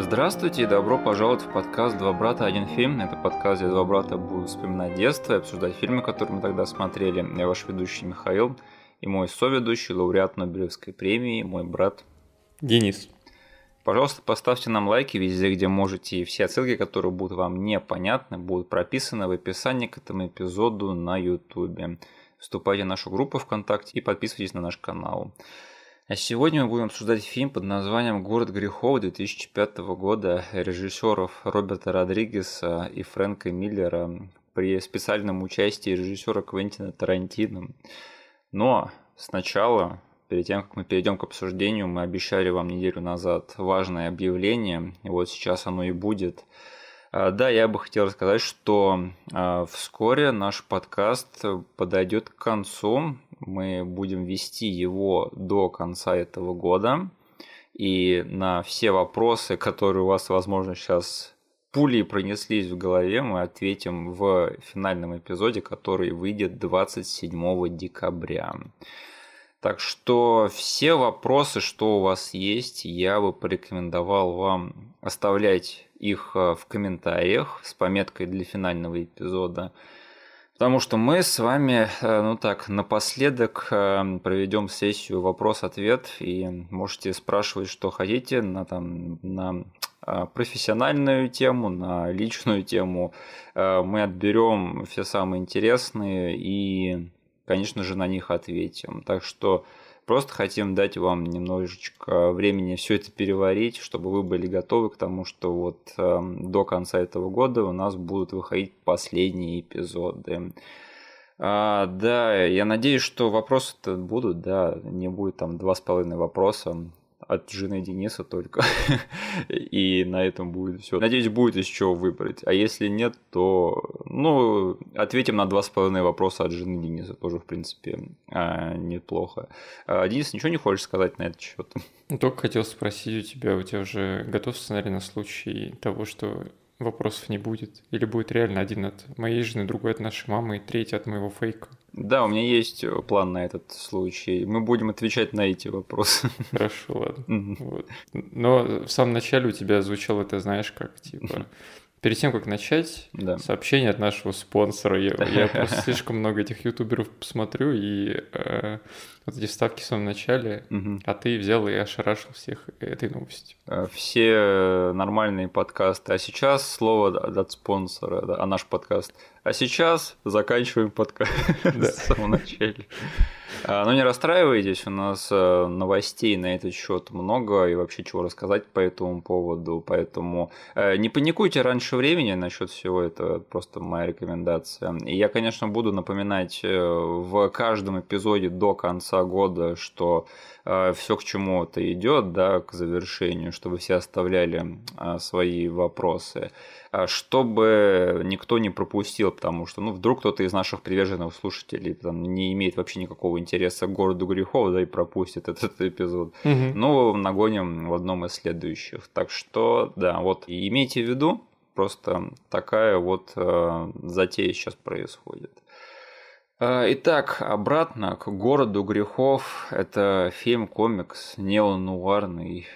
Здравствуйте и добро пожаловать в подкаст «Два брата, один фильм». Это подкаст, где два брата будут вспоминать детство и обсуждать фильмы, которые мы тогда смотрели. Я ваш ведущий Михаил и мой соведущий, лауреат Нобелевской премии, мой брат Денис. Пожалуйста, поставьте нам лайки везде, где можете, и все отсылки, которые будут вам непонятны, будут прописаны в описании к этому эпизоду на YouTube. Вступайте в нашу группу ВКонтакте и подписывайтесь на наш канал. А сегодня мы будем обсуждать фильм под названием «Город грехов» 2005 года режиссеров Роберта Родригеса и Фрэнка Миллера при специальном участии режиссера Квентина Тарантино. Но сначала, перед тем, как мы перейдем к обсуждению, мы обещали вам неделю назад важное объявление, и вот сейчас оно и будет. А, да, я бы хотел рассказать, что а, вскоре наш подкаст подойдет к концу мы будем вести его до конца этого года. И на все вопросы, которые у вас, возможно, сейчас пули пронеслись в голове, мы ответим в финальном эпизоде, который выйдет 27 декабря. Так что все вопросы, что у вас есть, я бы порекомендовал вам оставлять их э, в комментариях с пометкой для финального эпизода. Потому что мы с вами, э, ну так, напоследок э, проведем сессию вопрос-ответ и можете спрашивать, что хотите на, там, на э, профессиональную тему, на личную тему. Мы отберем все самые интересные и, конечно же, на них ответим. Так что Просто хотим дать вам немножечко времени все это переварить, чтобы вы были готовы к тому, что вот э, до конца этого года у нас будут выходить последние эпизоды. А, да, я надеюсь, что вопросы-то будут, да, не будет там два с половиной вопроса от жены Дениса только. и на этом будет все. Надеюсь, будет из чего выбрать. А если нет, то, ну, ответим на два с половиной вопроса от жены Дениса. Тоже, в принципе, а, неплохо. А, Денис, ничего не хочешь сказать на этот счет? Ну, только хотел спросить у тебя, у тебя уже готов сценарий на случай того, что вопросов не будет? Или будет реально один от моей жены, другой от нашей мамы и третий от моего фейка? Да, у меня есть план на этот случай. Мы будем отвечать на эти вопросы. Хорошо, ладно. Вот. Но в самом начале у тебя звучало это, знаешь, как типа Перед тем, как начать, да. сообщение от нашего спонсора. Я, я просто слишком много этих ютуберов посмотрю, и э, вот эти вставки в самом начале, угу. а ты взял и ошарашил всех этой новостью. Э, все нормальные подкасты. А сейчас слово от спонсора, да, а наш подкаст. А сейчас заканчиваем подкаст в самом начале. А, ну не расстраивайтесь, у нас э, новостей на этот счет много и вообще чего рассказать по этому поводу, поэтому э, не паникуйте раньше времени насчет всего этого, просто моя рекомендация. И я, конечно, буду напоминать э, в каждом эпизоде до конца года, что все к чему-то идет, да, к завершению, чтобы все оставляли свои вопросы. А, чтобы никто не пропустил, потому что, ну, вдруг кто-то из наших приверженных слушателей там не имеет вообще никакого интереса к городу грехов, да, и пропустит этот эпизод. Угу. Ну, нагоним в одном из следующих. Так что, да, вот имейте в виду, просто такая вот э, затея сейчас происходит. А, итак, обратно к городу грехов. Это фильм-комикс неонуарный,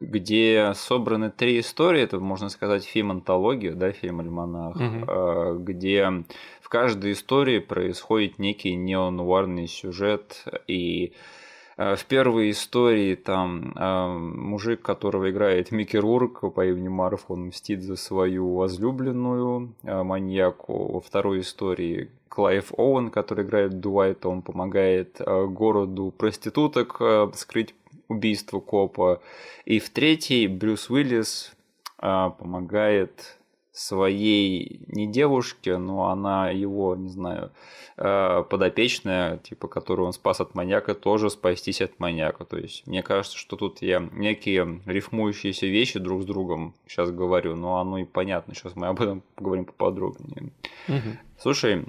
где собраны три истории. Это, можно сказать, фильм-антология, да, фильм-альманах, угу. где в каждой истории происходит некий неонуарный сюжет. И а, в первой истории там а, мужик, которого играет Микки Рурк по имени Марв, он мстит за свою возлюбленную маньяку. Во второй истории Клайв Оуэн, который играет Дуайта, он помогает городу проституток скрыть убийство копа. И в третьей Брюс Уиллис помогает своей не девушке, но она его, не знаю, а, подопечная, типа, которую он спас от маньяка, тоже спастись от маньяка. То есть, мне кажется, что тут я некие рифмующиеся вещи друг с другом сейчас говорю, но оно и понятно. Сейчас мы об этом поговорим поподробнее. Угу. Слушай,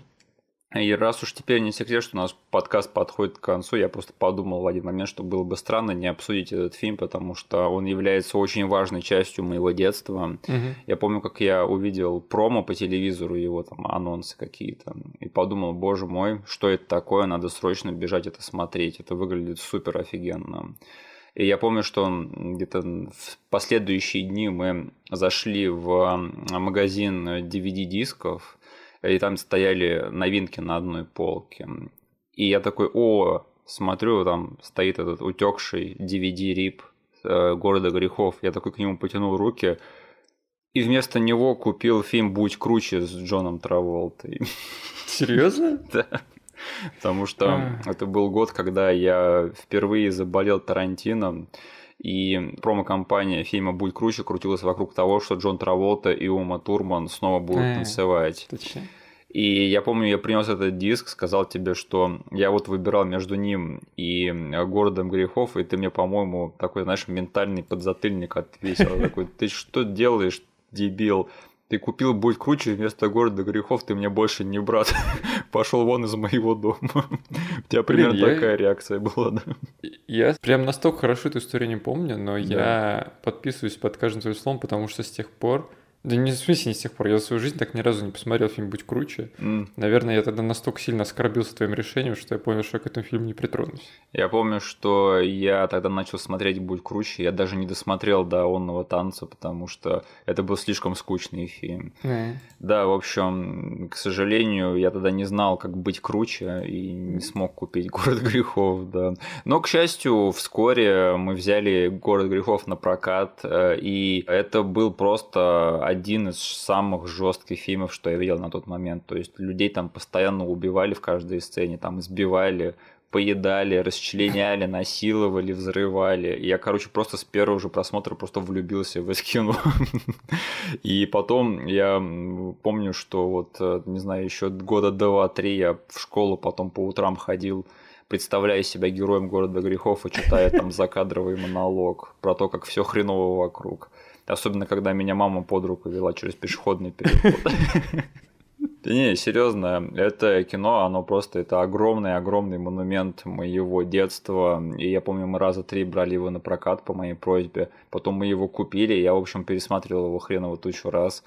и раз уж теперь не секрет, что у нас подкаст подходит к концу, я просто подумал в один момент, что было бы странно не обсудить этот фильм, потому что он является очень важной частью моего детства. Угу. Я помню, как я увидел промо по телевизору, его там анонсы какие-то, и подумал, боже мой, что это такое, надо срочно бежать это смотреть, это выглядит супер офигенно. И я помню, что где-то в последующие дни мы зашли в магазин DVD-дисков, и там стояли новинки на одной полке. И я такой, о, смотрю, там стоит этот утекший DVD-рип э, города грехов. Я такой к нему потянул руки, и вместо него купил фильм «Будь круче» с Джоном Траволтой. Серьезно? Да. Потому что это был год, когда я впервые заболел Тарантино, и промо-компания фильма «Будь круче» крутилась вокруг того, что Джон Траволта и Ума Турман снова будут а, танцевать. Точно. И я помню, я принес этот диск, сказал тебе, что я вот выбирал между ним и городом грехов, и ты мне, по-моему, такой, знаешь, ментальный подзатыльник отвесил. Такой, ты что делаешь, дебил? Ты купил «Будь круче» вместо города грехов, ты мне больше не брат. Пошел вон из моего дома. У тебя примерно Блин, такая я... реакция была, да? Я прям настолько хорошо эту историю не помню, но да. я подписываюсь под каждым твоим словом, потому что с тех пор да не в смысле не с тех пор. Я за свою жизнь так ни разу не посмотрел фильм «Будь круче». Mm. Наверное, я тогда настолько сильно оскорбился твоим решением, что я понял, что я к этому фильму не притронусь. Я помню, что я тогда начал смотреть «Будь круче». Я даже не досмотрел до «Онного танца», потому что это был слишком скучный фильм. Mm. Да, в общем, к сожалению, я тогда не знал, как быть круче и не смог купить «Город грехов», да. Но, к счастью, вскоре мы взяли «Город грехов» на прокат, э, и это был просто один из самых жестких фильмов, что я видел на тот момент. То есть людей там постоянно убивали в каждой сцене, там избивали, поедали, расчленяли, насиловали, взрывали. И я, короче, просто с первого же просмотра просто влюбился в Эскину. И потом я помню, что вот, э, не знаю, еще года два-три я в школу потом по утрам ходил представляя себя героем города грехов и читая там закадровый монолог про то, как все хреново вокруг. Особенно, когда меня мама под руку вела через пешеходный переход. Не, серьезно, это кино, оно просто, это огромный-огромный монумент моего детства. И я помню, мы раза три брали его на прокат по моей просьбе. Потом мы его купили, я, в общем, пересматривал его хреново тучу раз.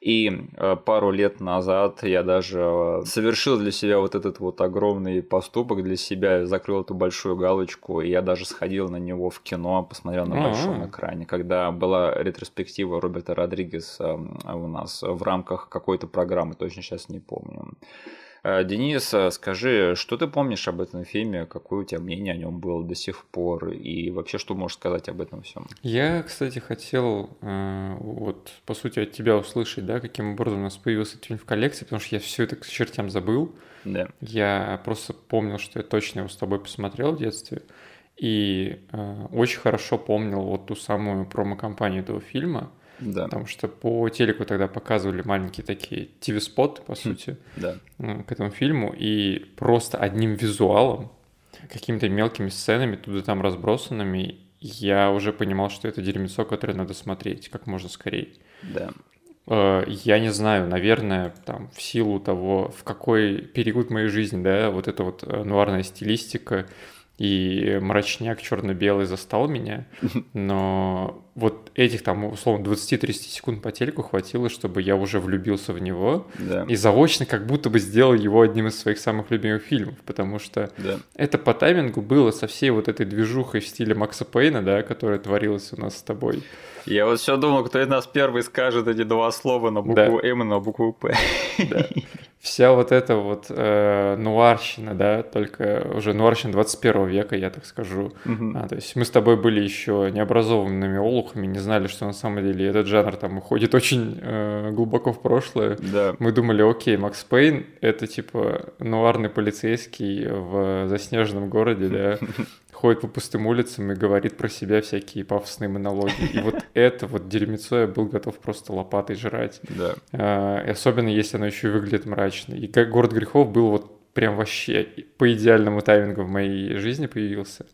И э, пару лет назад я даже э, совершил для себя вот этот вот огромный поступок для себя, закрыл эту большую галочку, и я даже сходил на него в кино, посмотрел на большом экране, когда была ретроспектива Роберта Родригеса у нас в рамках какой-то программы, точно сейчас не помню. Э, Денис, э, скажи, что ты помнишь об этом фильме, какое у тебя мнение о нем было до сих пор, и вообще что можешь сказать об этом всем? Я, кстати, хотел э, вот по сути от тебя услышать, да, каким образом у нас появился этот фильм в коллекции, потому что я все это к чертям забыл. Да. Я просто помнил, что я точно его с тобой посмотрел в детстве. И э, очень хорошо помнил вот ту самую промо-компанию этого фильма. Да. Потому что по телеку тогда показывали маленькие такие TV-споты, по хм, сути, да. к этому фильму. И просто одним визуалом, какими-то мелкими сценами, туда там разбросанными, я уже понимал, что это дерьмецо, которое надо смотреть как можно скорее. Да. Э, я не знаю, наверное, там, в силу того, в какой период моей жизни, да, вот эта вот э, нуарная стилистика, и мрачняк черно-белый застал меня, но вот этих там, условно, 20-30 секунд по телеку хватило, чтобы я уже влюбился в него да. и заочно как будто бы сделал его одним из своих самых любимых фильмов, потому что да. это по таймингу было со всей вот этой движухой в стиле Макса Пейна, да, которая творилась у нас с тобой. Я вот все думал, кто из нас первый скажет эти два слова на букву да. М и на букву П. Да. Вся вот эта вот э, нуарщина, да, только уже нуарщина 21 века, я так скажу. Угу. А, то есть мы с тобой были еще необразованными олухами, не знали, что на самом деле этот жанр там уходит очень э, глубоко в прошлое. Да. Мы думали, окей, Макс Пейн — это типа нуарный полицейский в заснеженном городе, да, ходит по пустым улицам и говорит про себя всякие пафосные монологи. И вот это вот дерьмецо я был готов просто лопатой жрать. Да. А, и особенно если оно еще и выглядит мрачно. И как «Город грехов» был вот прям вообще по идеальному таймингу в моей жизни появился.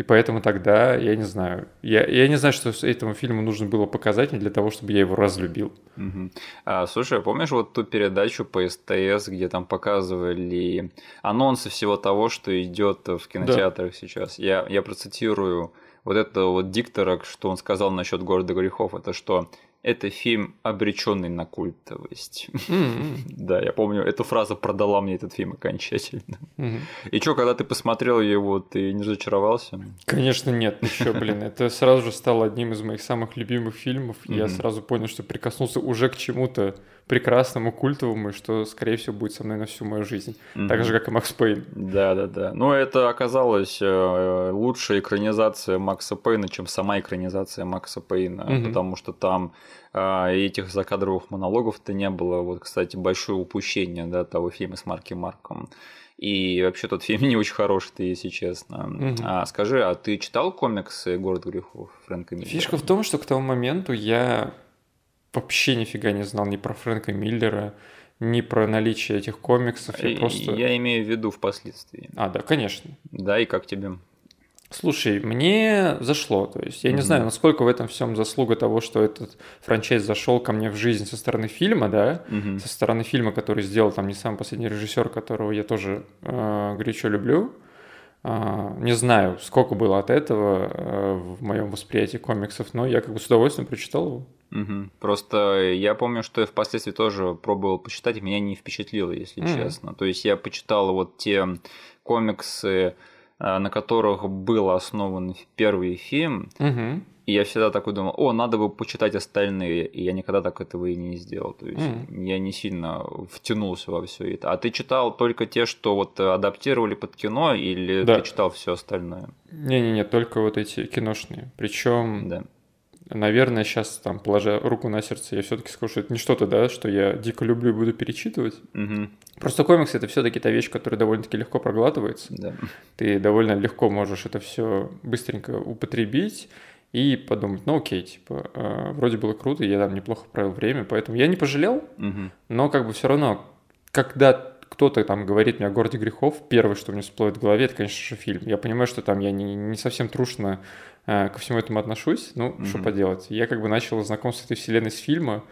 И поэтому тогда, я не знаю, я, я не знаю, что этому фильму нужно было показать для того, чтобы я его разлюбил. Угу. А, слушай, а помнишь вот ту передачу по СТС, где там показывали анонсы всего того, что идет в кинотеатрах да. сейчас? Я, я процитирую вот это вот диктора, что он сказал насчет города грехов, это что это фильм, обреченный на культовость. Mm-hmm. да, я помню, эта фраза продала мне этот фильм окончательно. Mm-hmm. И что, когда ты посмотрел его, ты не разочаровался? Конечно, нет, еще, блин. Это сразу же стало одним из моих самых любимых фильмов. Mm-hmm. Я сразу понял, что прикоснулся уже к чему-то прекрасному, культовому, и что, скорее всего, будет со мной на всю мою жизнь. Mm-hmm. Так же, как и Макс Пейн. Да, да, да. Но это оказалось э, лучшая экранизация Макса Пейна, чем сама экранизация Макса Пейна, mm-hmm. потому что там а, этих закадровых монологов-то не было. Вот, кстати, большое упущение да, того фильма с Марки Марком. И вообще тот фильм не очень хороший, ты, если честно. Угу. А скажи, а ты читал комиксы «Город грехов» Фрэнка Миллера? Фишка в том, что к тому моменту я вообще нифига не знал ни про Фрэнка Миллера, ни про наличие этих комиксов. Я, просто... я имею в виду впоследствии. А, да, конечно. Да, и как тебе? Слушай, мне зашло. То есть я mm-hmm. не знаю, насколько в этом всем заслуга того, что этот франчайз зашел ко мне в жизнь со стороны фильма, да, mm-hmm. со стороны фильма, который сделал там не сам последний режиссер, которого я тоже э, горячо люблю. Э, не знаю, сколько было от этого э, в моем восприятии комиксов, но я как бы с удовольствием прочитал его. Угу. Просто я помню, что я впоследствии тоже пробовал почитать, меня не впечатлило, если mm-hmm. честно. То есть я почитал вот те комиксы, на которых был основан первый фильм. Угу. И я всегда такой думал, о, надо бы почитать остальные. И я никогда так этого и не сделал. То есть mm. я не сильно втянулся во все это. А ты читал только те, что вот адаптировали под кино, или да. ты читал все остальное? Не-не-не, только вот эти киношные. Причем да наверное, сейчас там, положа руку на сердце, я все-таки скажу, что это не что-то, да, что я дико люблю и буду перечитывать. Угу. Просто комикс это все-таки та вещь, которая довольно-таки легко проглатывается. Да. Ты довольно легко можешь это все быстренько употребить и подумать, ну окей, типа, э, вроде было круто, я там неплохо провел время, поэтому я не пожалел, угу. но как бы все равно, когда кто-то там говорит мне о городе грехов, первое, что мне всплывает в голове, это, конечно же, фильм. Я понимаю, что там я не, не совсем трушно ко всему этому отношусь, ну, mm-hmm. что поделать. Я как бы начал знакомство с этой вселенной с фильма,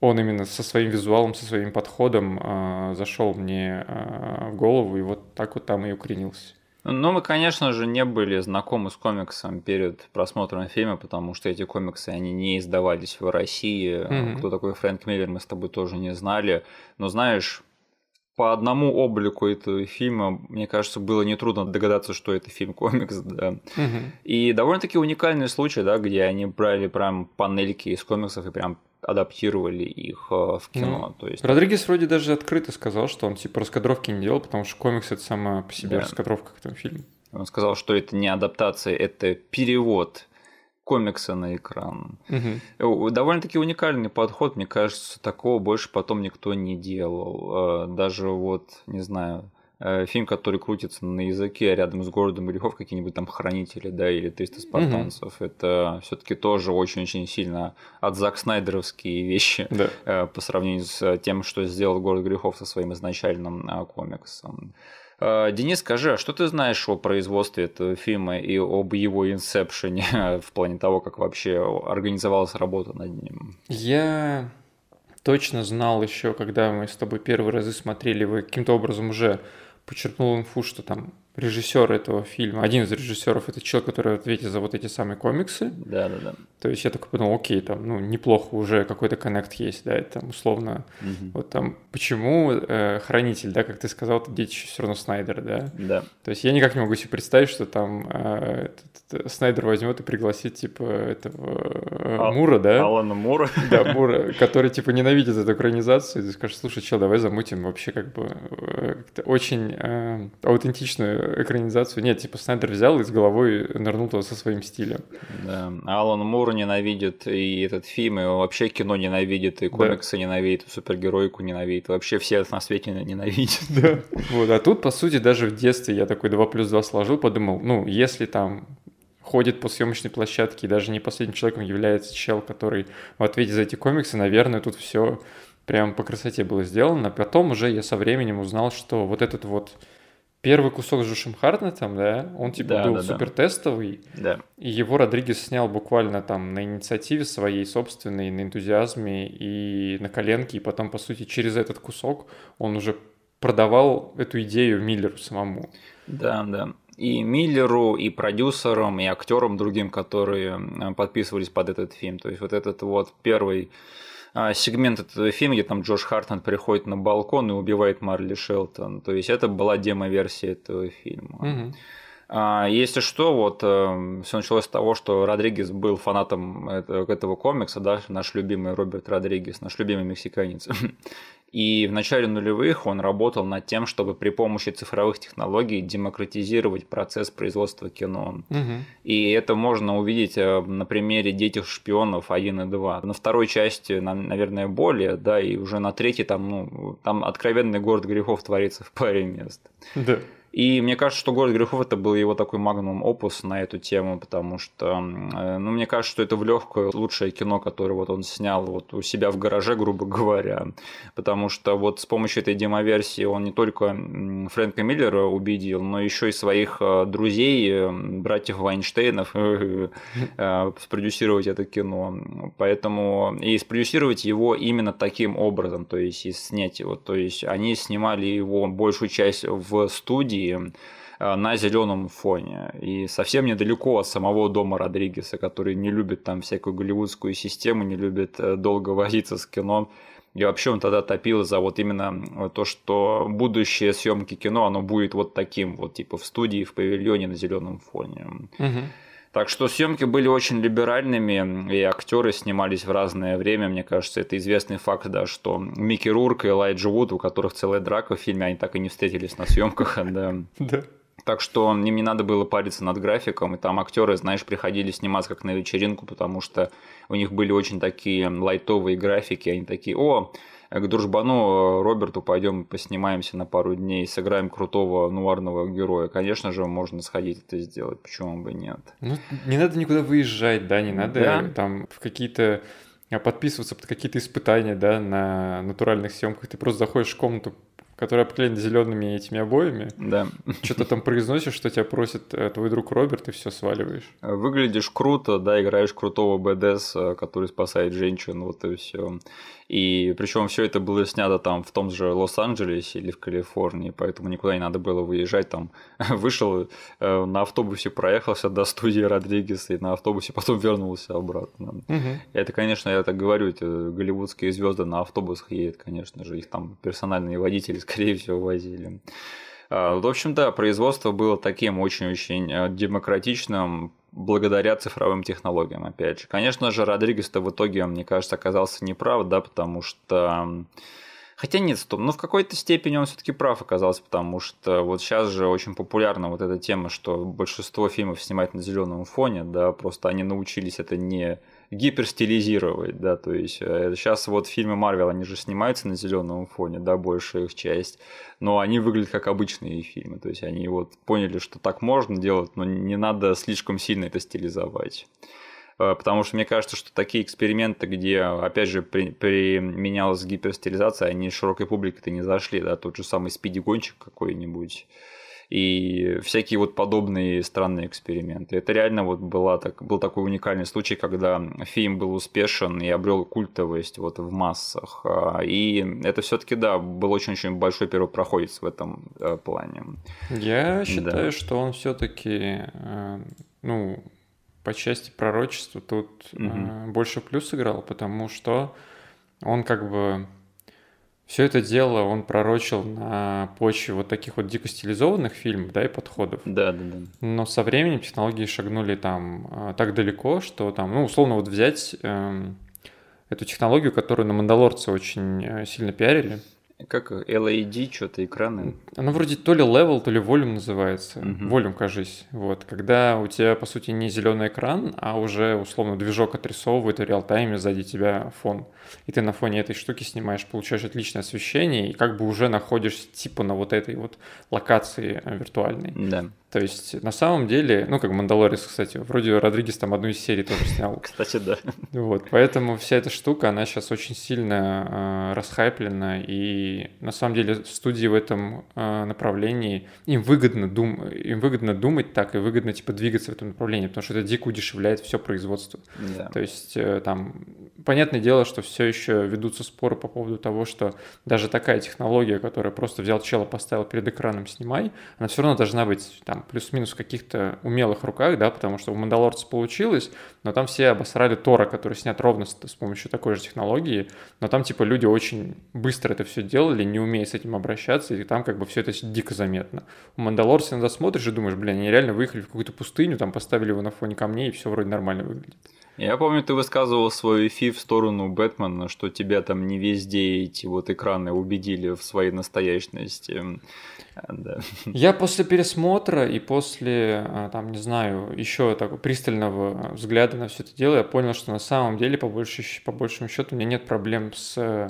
он именно со своим визуалом, со своим подходом э, зашел мне э, в голову, и вот так вот там и укоренился. Ну, мы, конечно же, не были знакомы с комиксом перед просмотром фильма, потому что эти комиксы, они не издавались в России. Mm-hmm. Кто такой Фрэнк Миллер, мы с тобой тоже не знали. Но знаешь, по одному облику этого фильма, мне кажется, было нетрудно догадаться, что это фильм-комикс, да. Угу. И довольно-таки уникальный случай, да, где они брали прям панельки из комиксов и прям адаптировали их э, в кино. Ну, то есть... Родригес вроде даже открыто сказал, что он типа раскадровки не делал, потому что комикс это сама по себе да. раскадровка к этому фильму. Он сказал, что это не адаптация, это перевод комикса на экран. Угу. Довольно-таки уникальный подход, мне кажется, такого больше потом никто не делал. Э, даже вот, не знаю, э, фильм, который крутится на языке рядом с городом грехов, какие-нибудь там хранители, да, или 300 спартанцев, угу. это все-таки тоже очень-очень сильно от Зак Снайдеровские вещи да. по сравнению с тем, что сделал город грехов со своим изначальным комиксом. Э, Денис, скажи, а что ты знаешь о производстве этого фильма и об его инсепшене в плане того, как вообще организовалась работа над ним? Я точно знал еще, когда мы с тобой первый разы смотрели, вы каким-то образом уже почерпнул инфу, что там режиссер этого фильма, один из режиссеров, это человек, который ответит за вот эти самые комиксы. Да, да, да. То есть я такой подумал, окей, там, ну, неплохо уже какой-то коннект есть, да, это там условно, угу. вот там, почему э, Хранитель, да, как ты сказал, это детище все равно Снайдер, да? Да. То есть я никак не могу себе представить, что там э, этот, Снайдер возьмет и пригласит, типа, этого э, а, Мура, да? Алана Мура. Да, Мура, который, типа, ненавидит эту экранизацию, и скажет, слушай, чел, давай замутим вообще, как бы, э, очень э, аутентичную экранизацию. Нет, типа, Снайдер взял и с головой нырнул туда со своим стилем. Да, Алан Мур ненавидит и этот фильм, и вообще кино ненавидит, и комиксы да. ненавидит, и супергеройку ненавидит, вообще все на свете ненавидят. Да. Вот, а тут, по сути, даже в детстве я такой 2 плюс 2 сложил, подумал, ну, если там ходит по съемочной площадке, и даже не последним человеком является чел, который в ответе за эти комиксы, наверное, тут все прям по красоте было сделано. Потом уже я со временем узнал, что вот этот вот первый кусок с Джошем Хартнетом, да, он типа да, был да, супер тестовый, да. и его Родригес снял буквально там на инициативе своей собственной, на энтузиазме и на коленке, и потом, по сути, через этот кусок он уже продавал эту идею Миллеру самому. Да, да. и Миллеру, и продюсерам, и актерам другим, которые подписывались под этот фильм. То есть вот этот вот первый сегмент этого фильма, где там Джош Хартман приходит на балкон и убивает Марли Шелтон. То есть это была демо-версия этого фильма. Угу. Если что, вот э, все началось с того, что Родригес был фанатом этого комикса, да, наш любимый Роберт Родригес, наш любимый мексиканец. И в начале нулевых он работал над тем, чтобы при помощи цифровых технологий демократизировать процесс производства кино. Угу. И это можно увидеть э, на примере «Детей шпионов 1 и 2». На второй части, наверное, более, да, и уже на третьей там, ну, там откровенный город грехов творится в паре мест. Да. И мне кажется, что «Город грехов» это был его такой магнум опус на эту тему, потому что, э, ну, мне кажется, что это в легкое лучшее кино, которое вот он снял вот у себя в гараже, грубо говоря, потому что вот с помощью этой демоверсии он не только Фрэнка Миллера убедил, но еще и своих э, друзей, э, братьев Вайнштейнов, спродюсировать это кино. Поэтому и спродюсировать его именно таким образом, то есть и снять его. То есть они снимали его большую часть в студии, Э, на зеленом фоне. И совсем недалеко от самого дома Родригеса, который не любит там всякую голливудскую систему, не любит э, долго возиться с кино. И вообще он тогда топил за вот именно то, что будущее съемки кино, оно будет вот таким, вот типа в студии, в павильоне на зеленом фоне. Угу. Так что съемки были очень либеральными, и актеры снимались в разное время. Мне кажется, это известный факт, да, что Микки Рурк и Элайджа Вуд, у которых целая драка в фильме, они так и не встретились на съемках. Да. Так что им не надо было париться над графиком, и там актеры, знаешь, приходили сниматься как на вечеринку, потому что у них были очень такие лайтовые графики, они такие, о, к дружбану э, Роберту пойдем поснимаемся на пару дней, сыграем крутого нуарного героя. Конечно же, можно сходить это сделать, почему бы нет. Ну, не надо никуда выезжать, да, не надо да? там в какие-то а, подписываться под какие-то испытания, да, на натуральных съемках. Ты просто заходишь в комнату, которая обклеена зелеными этими обоями. Да. Что-то там произносишь, что тебя просит э, твой друг Роберт, и все сваливаешь. Выглядишь круто, да, играешь крутого БДС, э, который спасает женщин, вот и все. И причем все это было снято там в том же Лос-Анджелесе или в Калифорнии, поэтому никуда не надо было выезжать. Там вышел э, на автобусе, проехался до студии Родригеса и на автобусе потом вернулся обратно. Угу. Это, конечно, я так говорю, эти голливудские звезды на автобусах едут, конечно же, их там персональные водители, скорее всего, возили. А, в общем, да, производство было таким очень-очень э, демократичным, благодаря цифровым технологиям, опять же. Конечно же, Родригес-то в итоге, мне кажется, оказался неправ, да, потому что... Хотя нет, стоп, но в какой-то степени он все-таки прав оказался, потому что вот сейчас же очень популярна вот эта тема, что большинство фильмов снимать на зеленом фоне, да, просто они научились это не гиперстилизировать, да, то есть сейчас э, вот фильмы Марвел, они же снимаются на зеленом фоне, да, большая их часть, но они выглядят как обычные фильмы, то есть они вот поняли, что так можно делать, но не надо слишком сильно это стилизовать. Э, потому что мне кажется, что такие эксперименты, где, опять же, при, применялась гиперстилизация, они широкой публике-то не зашли, да, тот же самый спиди-гонщик какой-нибудь, и всякие вот подобные странные эксперименты. Это реально вот была так, был такой уникальный случай, когда фильм был успешен и обрел культовость вот в массах. А, и это все-таки, да, был очень-очень большой первопроходец в этом э, плане. Я считаю, да. что он все-таки, э, ну, по части пророчества тут угу. больше плюс сыграл, потому что он как бы все это дело он пророчил на почве вот таких вот дико стилизованных фильмов, да, и подходов. Да, да, да. Но со временем технологии шагнули там а, так далеко, что там, ну, условно, вот взять эм, эту технологию, которую на Мандалорце очень э, сильно пиарили, как LAD, что-то экраны. Оно вроде то ли level, то ли volume называется. Угу. Volume, кажись. Вот. Когда у тебя, по сути, не зеленый экран, а уже, условно, движок отрисовывает в реал-тайме сзади тебя фон. И ты на фоне этой штуки снимаешь, получаешь отличное освещение, и как бы уже находишься типа на вот этой вот локации э, виртуальной. Да. То есть, на самом деле, ну, как Мандалорис, кстати, вроде Родригес там одну из серий тоже снял. Кстати, да. Вот, поэтому вся эта штука, она сейчас очень сильно э, расхайплена, и на самом деле студии в этом э, направлении, им выгодно, дум, им выгодно думать так, и выгодно, типа, двигаться в этом направлении, потому что это дико удешевляет все производство. Да. То есть, э, там, понятное дело, что все еще ведутся споры по поводу того, что даже такая технология, которая просто взял чела, поставил перед экраном, снимай, она все равно должна быть там там плюс-минус в каких-то умелых руках, да, потому что у Мандалорца получилось, но там все обосрали Тора, который снят ровно с, с помощью такой же технологии, но там типа люди очень быстро это все делали, не умея с этим обращаться, и там как бы все это дико заметно. У Мандалорца иногда смотришь и думаешь, блин, они реально выехали в какую-то пустыню, там поставили его на фоне камней, и все вроде нормально выглядит. Я помню, ты высказывал свою эфи в сторону Бэтмена, что тебя там не везде эти вот экраны убедили в своей настоящности. Да. Я после пересмотра и после, а, там, не знаю, еще такого пристального взгляда на все это дело, я понял, что на самом деле, по, больше, по большему счету, у меня нет проблем с э,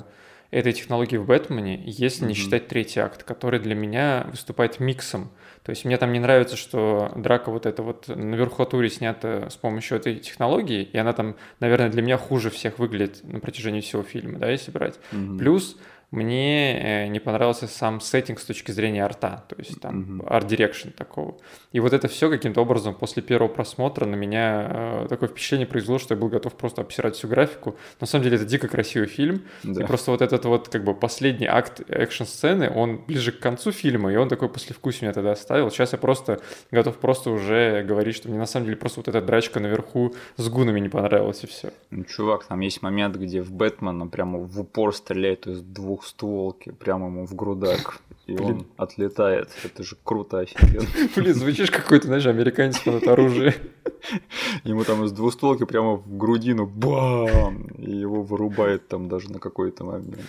этой технологией в Бэтмене, если mm-hmm. не считать третий акт, который для меня выступает миксом то есть мне там не нравится, что драка вот эта вот на верхотуре снята с помощью этой технологии, и она там, наверное, для меня хуже всех выглядит на протяжении всего фильма, да, если брать. Mm-hmm. Плюс мне э, не понравился сам сеттинг с точки зрения арта, то есть там угу. art direction такого. И вот это все каким-то образом после первого просмотра на меня э, такое впечатление произвело, что я был готов просто обсирать всю графику. На самом деле это дико красивый фильм, да. и просто вот этот вот как бы последний акт экшн-сцены, он ближе к концу фильма, и он такой послевкусие меня тогда оставил. Сейчас я просто готов просто уже говорить, что мне на самом деле просто вот эта драчка наверху с гунами не понравилась, и все. Ну, чувак, там есть момент, где в Бэтмена прямо в упор стреляет из двух двухстволки прямо ему в грудак. И Блин. он отлетает. Это же круто, офигенно. Блин, звучишь какой-то, знаешь, американец под оружие. Ему там из двустволки прямо в грудину бам! И вырубает там даже на какой-то момент.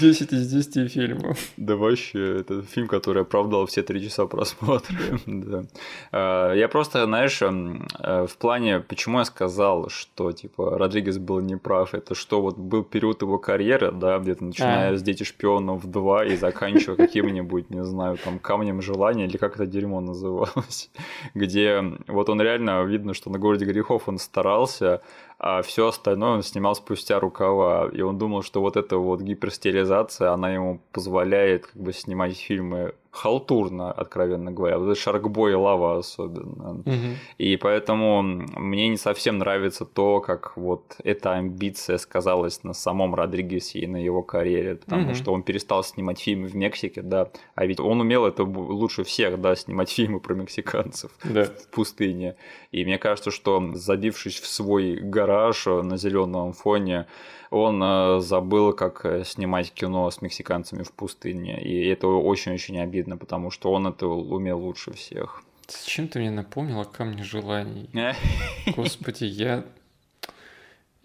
10 из 10 фильмов. Да вообще, это фильм, который оправдал все три часа просмотра. да. А, я просто, знаешь, э, в плане, почему я сказал, что типа Родригес был неправ, это что вот был период его карьеры, да, где-то начиная а. с «Дети шпионов 2» и заканчивая каким-нибудь, не знаю, там «Камнем желания» или как это дерьмо называлось, где вот он реально видно, что на городе грехов он старался, а все остальное он снимал спустя рукава. И он думал, что вот эта вот гиперстилизация, она ему позволяет как бы снимать фильмы халтурно, откровенно говоря. Вот Шаркбой и Лава особенно. Угу. И поэтому мне не совсем нравится то, как вот эта амбиция сказалась на самом Родригесе и на его карьере, потому угу. что он перестал снимать фильмы в Мексике, да, а ведь он умел это лучше всех, да, снимать фильмы про мексиканцев да. в пустыне. И мне кажется, что забившись в свой гараж на зеленом фоне, он э, забыл, как э, снимать кино с мексиканцами в пустыне. И это очень-очень обидно, потому что он это умел лучше всех. Зачем ты мне напомнил о камне желаний? Господи, я...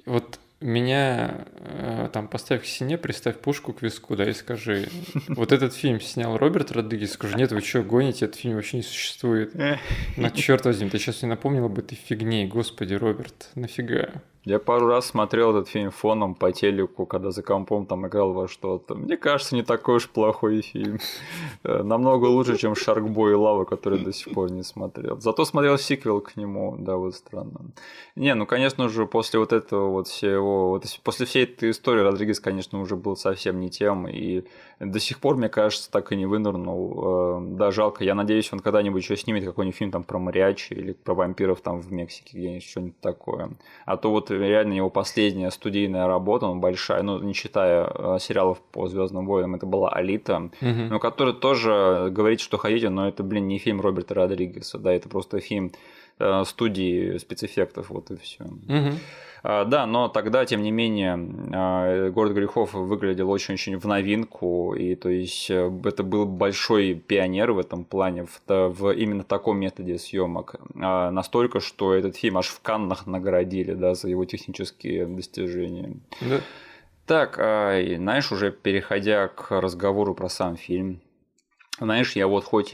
Вот меня э, там поставь к стене, приставь пушку к виску, да, и скажи, вот этот фильм снял Роберт Родригес, скажи, нет, вы что, гоните, этот фильм вообще не существует. На черт возьми, ты сейчас не напомнил об этой фигне, господи, Роберт, нафига? Я пару раз смотрел этот фильм фоном по телеку, когда за компом там играл во что-то. Мне кажется, не такой уж плохой фильм. Э, намного лучше, чем Шаркбой и Лава, который до сих пор не смотрел. Зато смотрел сиквел к нему, да, вот странно. Не, ну, конечно же, после вот этого вот всего, вот после всей этой истории Родригес, конечно, уже был совсем не тем, и до сих пор, мне кажется, так и не вынырнул. Э, да, жалко. Я надеюсь, он когда-нибудь еще снимет какой-нибудь фильм там про мариачи или про вампиров там в Мексике, где-нибудь что-нибудь такое. А то вот реально его последняя студийная работа, он большая, ну, не считая э, сериалов по Звездным войнам, это была Алита, угу. ну, который тоже говорит, что хотите, но это, блин, не фильм Роберта Родригеса, да, это просто фильм э, студии спецэффектов, вот и все. Угу. А, да, но тогда, тем не менее, а, город грехов выглядел очень-очень в новинку, и то есть э, это был большой пионер в этом плане, в, в именно таком методе съемок. А, настолько, что этот фильм аж в Каннах наградили, да, за его технические достижения. Да. Так, знаешь, уже переходя к разговору про сам фильм, знаешь, я вот хоть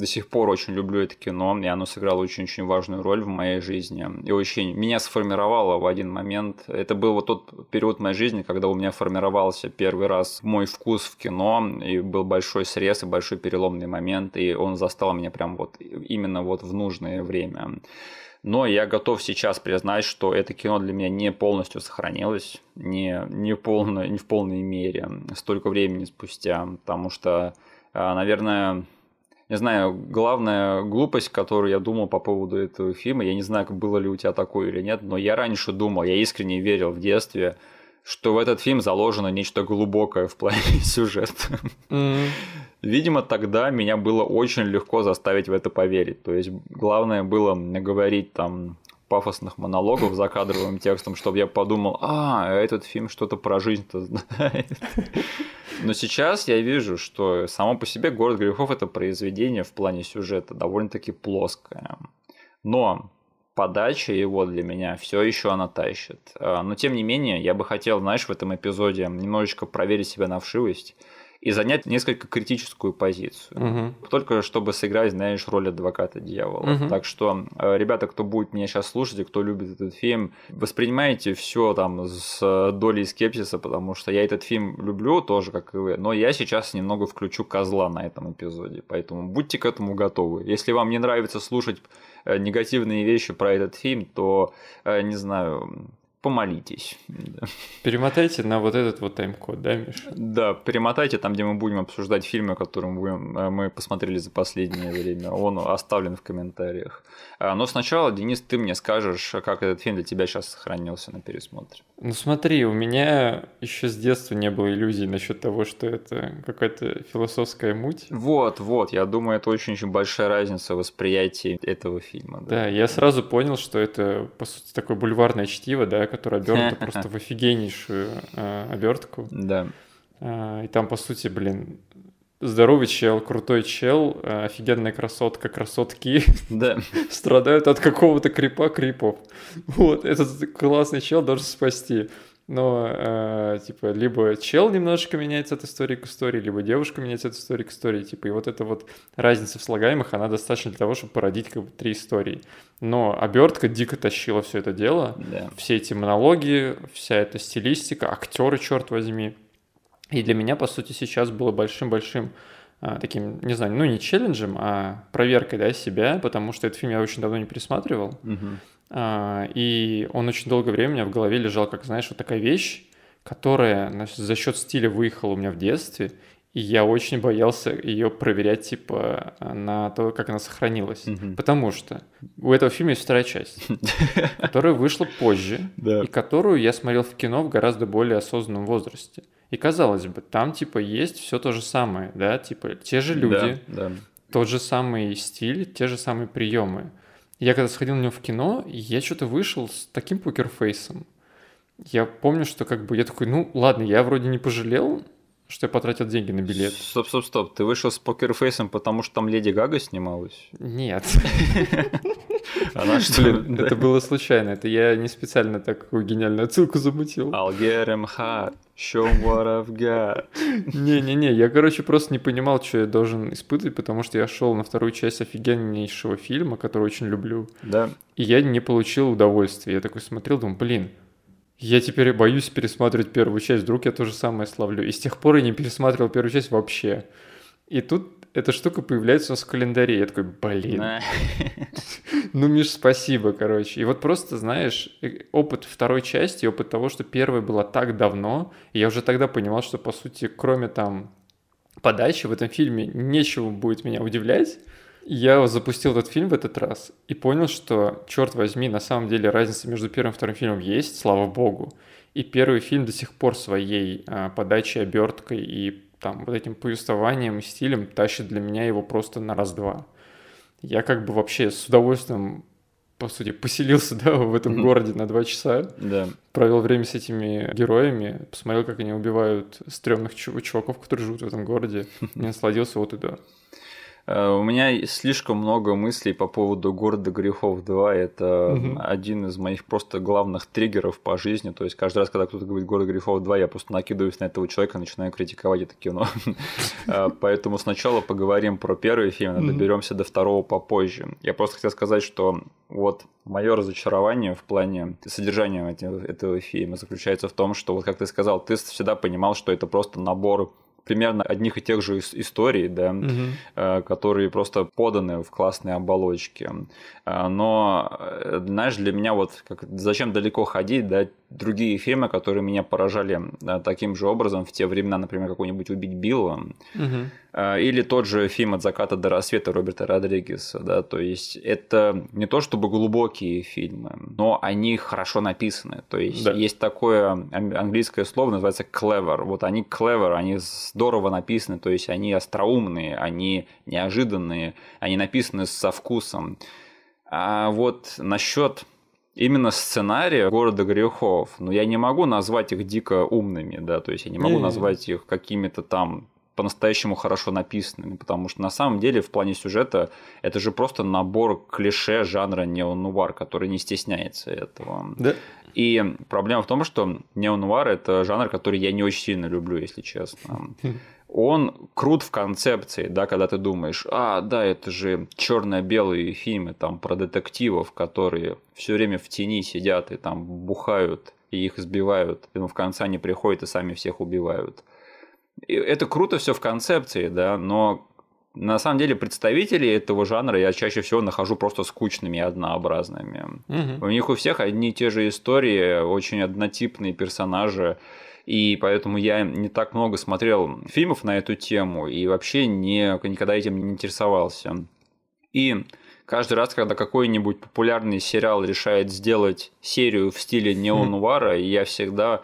до сих пор очень люблю это кино, и оно сыграло очень-очень важную роль в моей жизни. И очень меня сформировало в один момент. Это был вот тот период моей жизни, когда у меня формировался первый раз мой вкус в кино, и был большой срез и большой переломный момент, и он застал меня прям вот именно вот в нужное время. Но я готов сейчас признать, что это кино для меня не полностью сохранилось, не, не, полно, не в полной мере, столько времени спустя, потому что, а, наверное, не знаю, главная глупость, которую я думал по поводу этого фильма, я не знаю, было ли у тебя такое или нет, но я раньше думал, я искренне верил в детстве, что в этот фильм заложено нечто глубокое в плане сюжета. Mm-hmm. Видимо, тогда меня было очень легко заставить в это поверить. То есть главное было говорить там пафосных монологов за кадровым текстом, чтобы я подумал, а, этот фильм что-то про жизнь-то знает. Но сейчас я вижу, что само по себе «Город грехов» — это произведение в плане сюжета довольно-таки плоское. Но подача его для меня все еще она тащит. А, но тем не менее, я бы хотел, знаешь, в этом эпизоде немножечко проверить себя на вшивость и занять несколько критическую позицию. Угу. Только чтобы сыграть, знаешь, роль адвоката дьявола. Угу. Так что, э, ребята, кто будет меня сейчас слушать и кто любит этот фильм, воспринимайте все там с долей скепсиса, потому что я этот фильм люблю тоже, как и вы, но я сейчас немного включу козла на этом эпизоде, поэтому будьте к этому готовы. Если вам не нравится слушать э, негативные вещи про этот фильм, то, э, не знаю, помолитесь. Перемотайте на вот этот вот тайм-код, да, Миша? Да, перемотайте там, где мы будем обсуждать фильмы, которые мы, будем, э, мы посмотрели за последнее время. Он оставлен в комментариях. А, но сначала, Денис, ты мне скажешь, как этот фильм для тебя сейчас сохранился на пересмотре. Ну смотри, у меня еще с детства не было иллюзий насчет того, что это какая-то философская муть. Вот, вот, я думаю, это очень-очень большая разница в восприятии этого фильма. Да. да, я сразу понял, что это, по сути, такое бульварное чтиво, да, которое обернуто просто в офигеннейшую э, обертку. Да. А, и там, по сути, блин, здоровый чел, крутой чел, э, офигенная красотка, красотки да. страдают от какого-то крипа крипов. Вот, этот классный чел должен спасти. Но, э, типа, либо чел немножечко меняется от истории к истории, либо девушка меняется от истории к истории. Типа, и вот эта вот разница в слагаемых, она достаточно для того, чтобы породить как бы три истории. Но обертка дико тащила все это дело. Да. Все эти монологи, вся эта стилистика, актеры, черт возьми. И для меня, по сути, сейчас было большим-большим а, таким, не знаю, ну не челленджем, а проверкой да, себя, потому что этот фильм я очень давно не пересматривал. Угу. А, и он очень долгое время у меня в голове лежал, как, знаешь, вот такая вещь, которая значит, за счет стиля выехала у меня в детстве, и я очень боялся ее проверять, типа, на то, как она сохранилась. Угу. Потому что у этого фильма есть вторая часть, которая вышла позже, и которую я смотрел в кино в гораздо более осознанном возрасте. И казалось бы, там типа есть все то же самое, да, типа те же люди, тот же самый стиль, те же самые приемы. Я когда сходил на него в кино, я что-то вышел с таким покерфейсом. Я помню, что как бы я такой, ну ладно, я вроде не пожалел, что я потратил деньги на билет. Стоп, стоп, стоп. Ты вышел с покерфейсом, потому что там Леди Гага снималась? Нет. Она что ли? Это было случайно. Это я не специально такую гениальную отсылку замутил. I'll get him hot. Show what I've got. Не-не-не, я, короче, просто не понимал, что я должен испытывать, потому что я шел на вторую часть офигеннейшего фильма, который очень люблю. Да. И я не получил удовольствия. Я такой смотрел, думаю, блин, я теперь боюсь пересматривать первую часть, вдруг я то же самое славлю. И с тех пор я не пересматривал первую часть вообще. И тут эта штука появляется у нас в календаре. Я такой, блин. Ну, Миш, спасибо, короче. И вот просто, знаешь, опыт второй части, опыт того, что первая была так давно, я уже тогда понимал, что, по сути, кроме там подачи в этом фильме нечего будет меня удивлять. Я запустил этот фильм в этот раз и понял, что, черт возьми, на самом деле разница между первым и вторым фильмом есть, слава богу. И первый фильм до сих пор своей а, подачей, оберткой и там вот этим повествованием и стилем тащит для меня его просто на раз-два. Я как бы вообще с удовольствием, по сути, поселился да, в этом mm-hmm. городе на два часа. Да. Провел время с этими героями, посмотрел, как они убивают стрёмных чуваков, которые живут в этом городе. И насладился вот и да. Э, у меня слишком много мыслей по поводу города грехов 2. Это угу. один из моих просто главных триггеров по жизни. То есть каждый раз, когда кто-то говорит город грехов 2, я просто накидываюсь на этого человека, начинаю критиковать это кино. Э, поэтому сначала поговорим про первый фильм, доберемся до второго попозже. Я просто хотел сказать, что вот мое разочарование в плане содержания этого фильма заключается в том, что, вот как ты сказал, ты всегда понимал, что это просто набор примерно одних и тех же историй, да, угу. которые просто поданы в классные оболочки. Э, но, э, знаешь, для меня вот как, зачем далеко ходить, да, другие фильмы, которые меня поражали таким же образом в те времена, например, какой-нибудь «Убить Билла», угу. или тот же фильм «От заката до рассвета» Роберта Родригеса, да, то есть это не то чтобы глубокие фильмы, но они хорошо написаны, то есть да. есть такое английское слово, называется clever, вот они clever, они здорово написаны, то есть они остроумные, они неожиданные, они написаны со вкусом. А вот насчет именно сценария города грехов, ну я не могу назвать их дико умными, да, то есть я не могу назвать их какими-то там по-настоящему хорошо написанными, потому что на самом деле в плане сюжета это же просто набор клише жанра неонуар, который не стесняется этого. Да. И проблема в том, что неонуар это жанр, который я не очень сильно люблю, если честно. Он крут в концепции, да, когда ты думаешь, а, да, это же черно-белые фильмы там про детективов, которые все время в тени сидят и там бухают и их сбивают, и ну, в конце они приходят и сами всех убивают это круто все в концепции, да, но на самом деле представителей этого жанра я чаще всего нахожу просто скучными и однообразными. Угу. У них у всех одни и те же истории, очень однотипные персонажи. И поэтому я не так много смотрел фильмов на эту тему и вообще не, никогда этим не интересовался. И каждый раз, когда какой-нибудь популярный сериал решает сделать серию в стиле неонуара, я всегда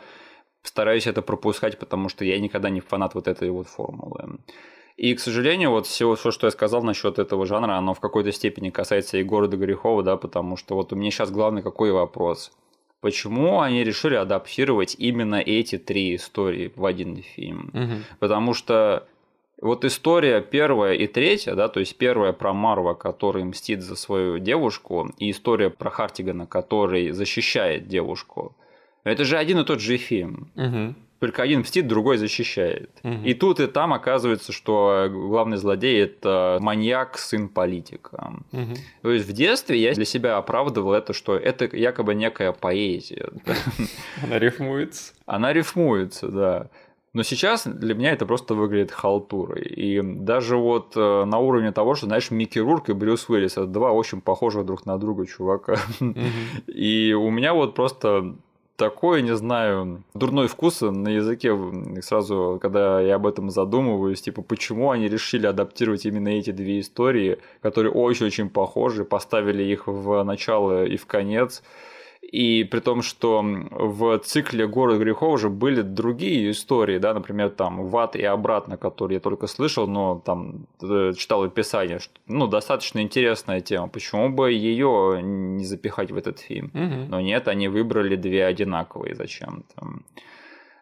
стараюсь это пропускать, потому что я никогда не фанат вот этой вот формулы. И, к сожалению, вот все, все, что я сказал насчет этого жанра, оно в какой-то степени касается и города Грехова, да, потому что вот у меня сейчас главный какой вопрос. Почему они решили адаптировать именно эти три истории в один фильм? Угу. Потому что вот история первая и третья, да, то есть первая про Марва, который мстит за свою девушку, и история про Хартигана, который защищает девушку – это же один и тот же фильм. Угу. Только один мстит, другой защищает. Угу. И тут и там оказывается, что главный злодей это маньяк, сын политика. Угу. То есть в детстве я для себя оправдывал это, что это якобы некая поэзия. Она рифмуется. Она рифмуется, да. Но сейчас для меня это просто выглядит халтурой. И даже вот э, на уровне того, что, знаешь, Микки Рурк и Брюс Уиллис это два очень похожих друг на друга чувака. И у меня вот просто такой, не знаю, дурной вкус на языке сразу, когда я об этом задумываюсь, типа, почему они решили адаптировать именно эти две истории, которые очень-очень похожи, поставили их в начало и в конец, и при том, что в цикле «Город грехов» уже были другие истории, да, например, там «Ват» и «Обратно», которые я только слышал, но там э, читал описание, что, ну, достаточно интересная тема. Почему бы ее не запихать в этот фильм? Угу. Но нет, они выбрали две одинаковые зачем-то.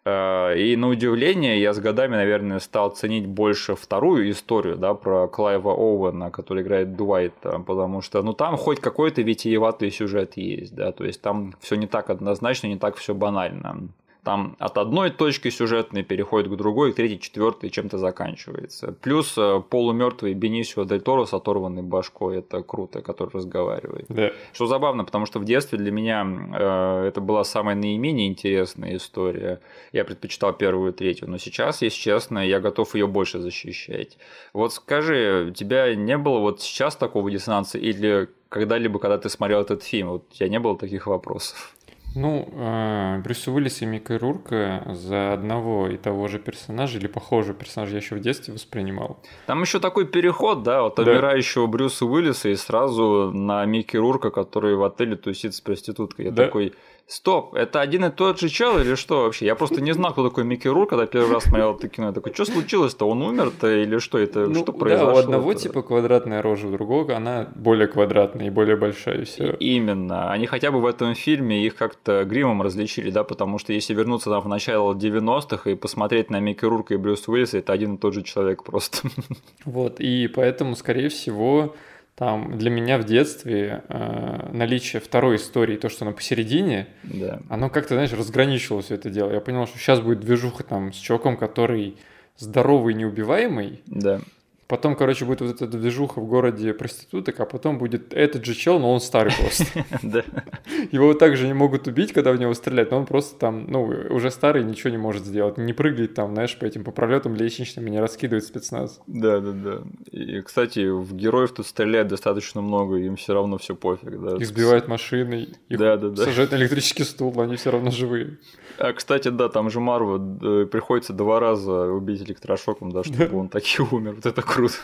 Э, и на удивление я с годами, наверное, стал ценить больше вторую историю, да, про Клайва Оуэна, который играет Дуайта, потому что, ну, там хоть какой-то витиеватый сюжет есть, да, то есть там все не так однозначно, не так все банально. Там от одной точки сюжетной переходит к другой, к третьей, четвертой чем-то заканчивается. Плюс э, полумертвый Бенисио Дель Торо с оторванной башкой, это круто, который разговаривает. Да. Что забавно, потому что в детстве для меня э, это была самая наименее интересная история. Я предпочитал первую и третью, но сейчас, если честно, я готов ее больше защищать. Вот скажи, у тебя не было вот сейчас такого диссонанса или когда-либо, когда ты смотрел этот фильм, вот у тебя не было таких вопросов? Ну, э, Брюса Уиллиса и Мика Рурка за одного и того же персонажа или похожего персонажа я еще в детстве воспринимал. Там еще такой переход, да, от да. умирающего Брюса Уиллиса и сразу на Микки Рурка, который в отеле тусит с проституткой. Я да. такой, Стоп, это один и тот же чел или что вообще? Я просто не знал, кто такой Микки Рур, когда первый раз смотрел это кино. Я такой, что случилось-то? Он умер-то или что это? Ну, что произошло? Да, у одного типа квадратная рожа, у другого она более квадратная и более большая. И все. Именно. Они хотя бы в этом фильме их как-то гримом различили, да, потому что если вернуться там в начало 90-х и посмотреть на Микки Рурка и Брюс Уиллиса, это один и тот же человек просто. Вот, и поэтому, скорее всего, там для меня в детстве э, наличие второй истории, то, что она посередине, да. оно как-то, знаешь, разграничивало все это дело. Я понял, что сейчас будет движуха там с чуваком, который здоровый, неубиваемый. Да. Потом, короче, будет вот эта движуха в городе проституток, а потом будет этот же чел, но он старый просто. Его также не могут убить, когда в него стреляют, но он просто там, ну, уже старый, ничего не может сделать. Не прыгает там, знаешь, по этим по пролетам лестничным и не раскидывает спецназ. Да, да, да. И, кстати, в героев тут стреляют достаточно много, им все равно все пофиг, да. Их сбивают машины, их да, да, да. сажают на электрический стул, они все равно живые. А, кстати, да, там же Марва э, приходится два раза убить электрошоком, да, чтобы он таки умер. Вот это круто.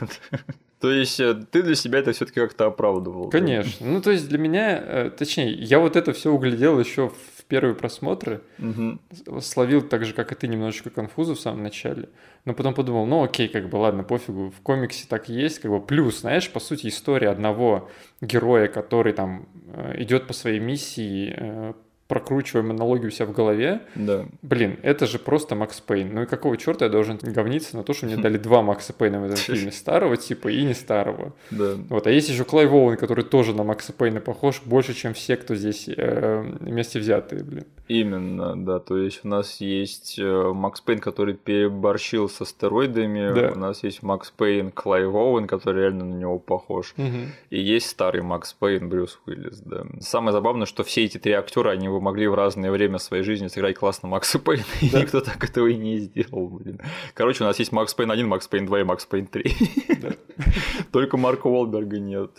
То есть э, ты для себя это все-таки как-то оправдывал. Конечно. Ну, то есть для меня, э, точнее, я вот это все углядел еще в первые просмотры, угу. словил так же, как и ты, немножечко конфузу в самом начале, но потом подумал, ну окей, как бы ладно, пофигу, в комиксе так и есть, как бы плюс, знаешь, по сути, история одного героя, который там э, идет по своей миссии, прокручиваем аналогию у себя в голове, да. блин, это же просто Макс Пейн. Ну и какого черта я должен говниться на то, что мне дали два Макса Пейна в этом фильме, старого типа и не старого. Да. Вот, а есть еще Клайв Оуэн, который тоже на Макса Пейна похож больше, чем все, кто здесь э, вместе взятые, блин. Именно, да, то есть у нас есть э, Макс Пейн, который переборщил со стероидами, да. у нас есть Макс Пейн Клайв Оуэн, который реально на него похож, угу. и есть старый Макс Пейн Брюс Уиллис, да. Самое забавное, что все эти три актера, они могли в разное время своей жизни сыграть классно Макса Пейна, да. и никто так этого и не сделал, блин. Короче, у нас есть Макс Пейн 1, Макс Пейн 2 и Макс Пейн 3. Только Марка Уолберга нет.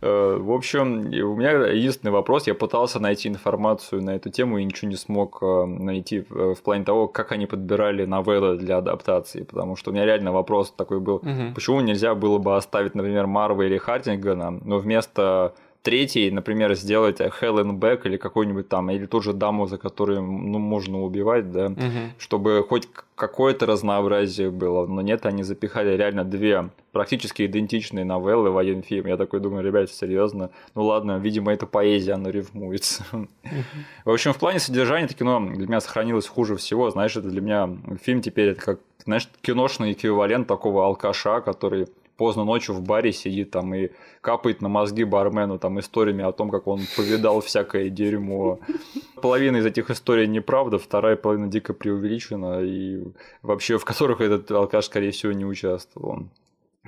Э, в общем, у меня единственный вопрос. Я пытался найти информацию на эту тему и ничего не смог э, найти в плане того, как они подбирали новеллы для адаптации. Потому что у меня реально вопрос такой был, угу. почему нельзя было бы оставить, например, Марва или Хартингана, но вместо третий, например, сделать Хелен Бэк или какой-нибудь там, или ту же даму, за которую ну, можно убивать, да, угу. чтобы хоть какое-то разнообразие было. Но нет, они запихали реально две практически идентичные новеллы в один фильм. Я такой думаю, ребята, серьезно. Ну ладно, видимо, это поэзия, она рифмуется. В общем, в плане содержания это кино для меня сохранилось хуже всего. Знаешь, это для меня фильм теперь это как, знаешь, киношный эквивалент такого алкаша, который поздно ночью в баре сидит там и капает на мозги бармену там историями о том, как он повидал всякое дерьмо. Половина из этих историй неправда, вторая половина дико преувеличена, и вообще в которых этот алкаш, скорее всего, не участвовал.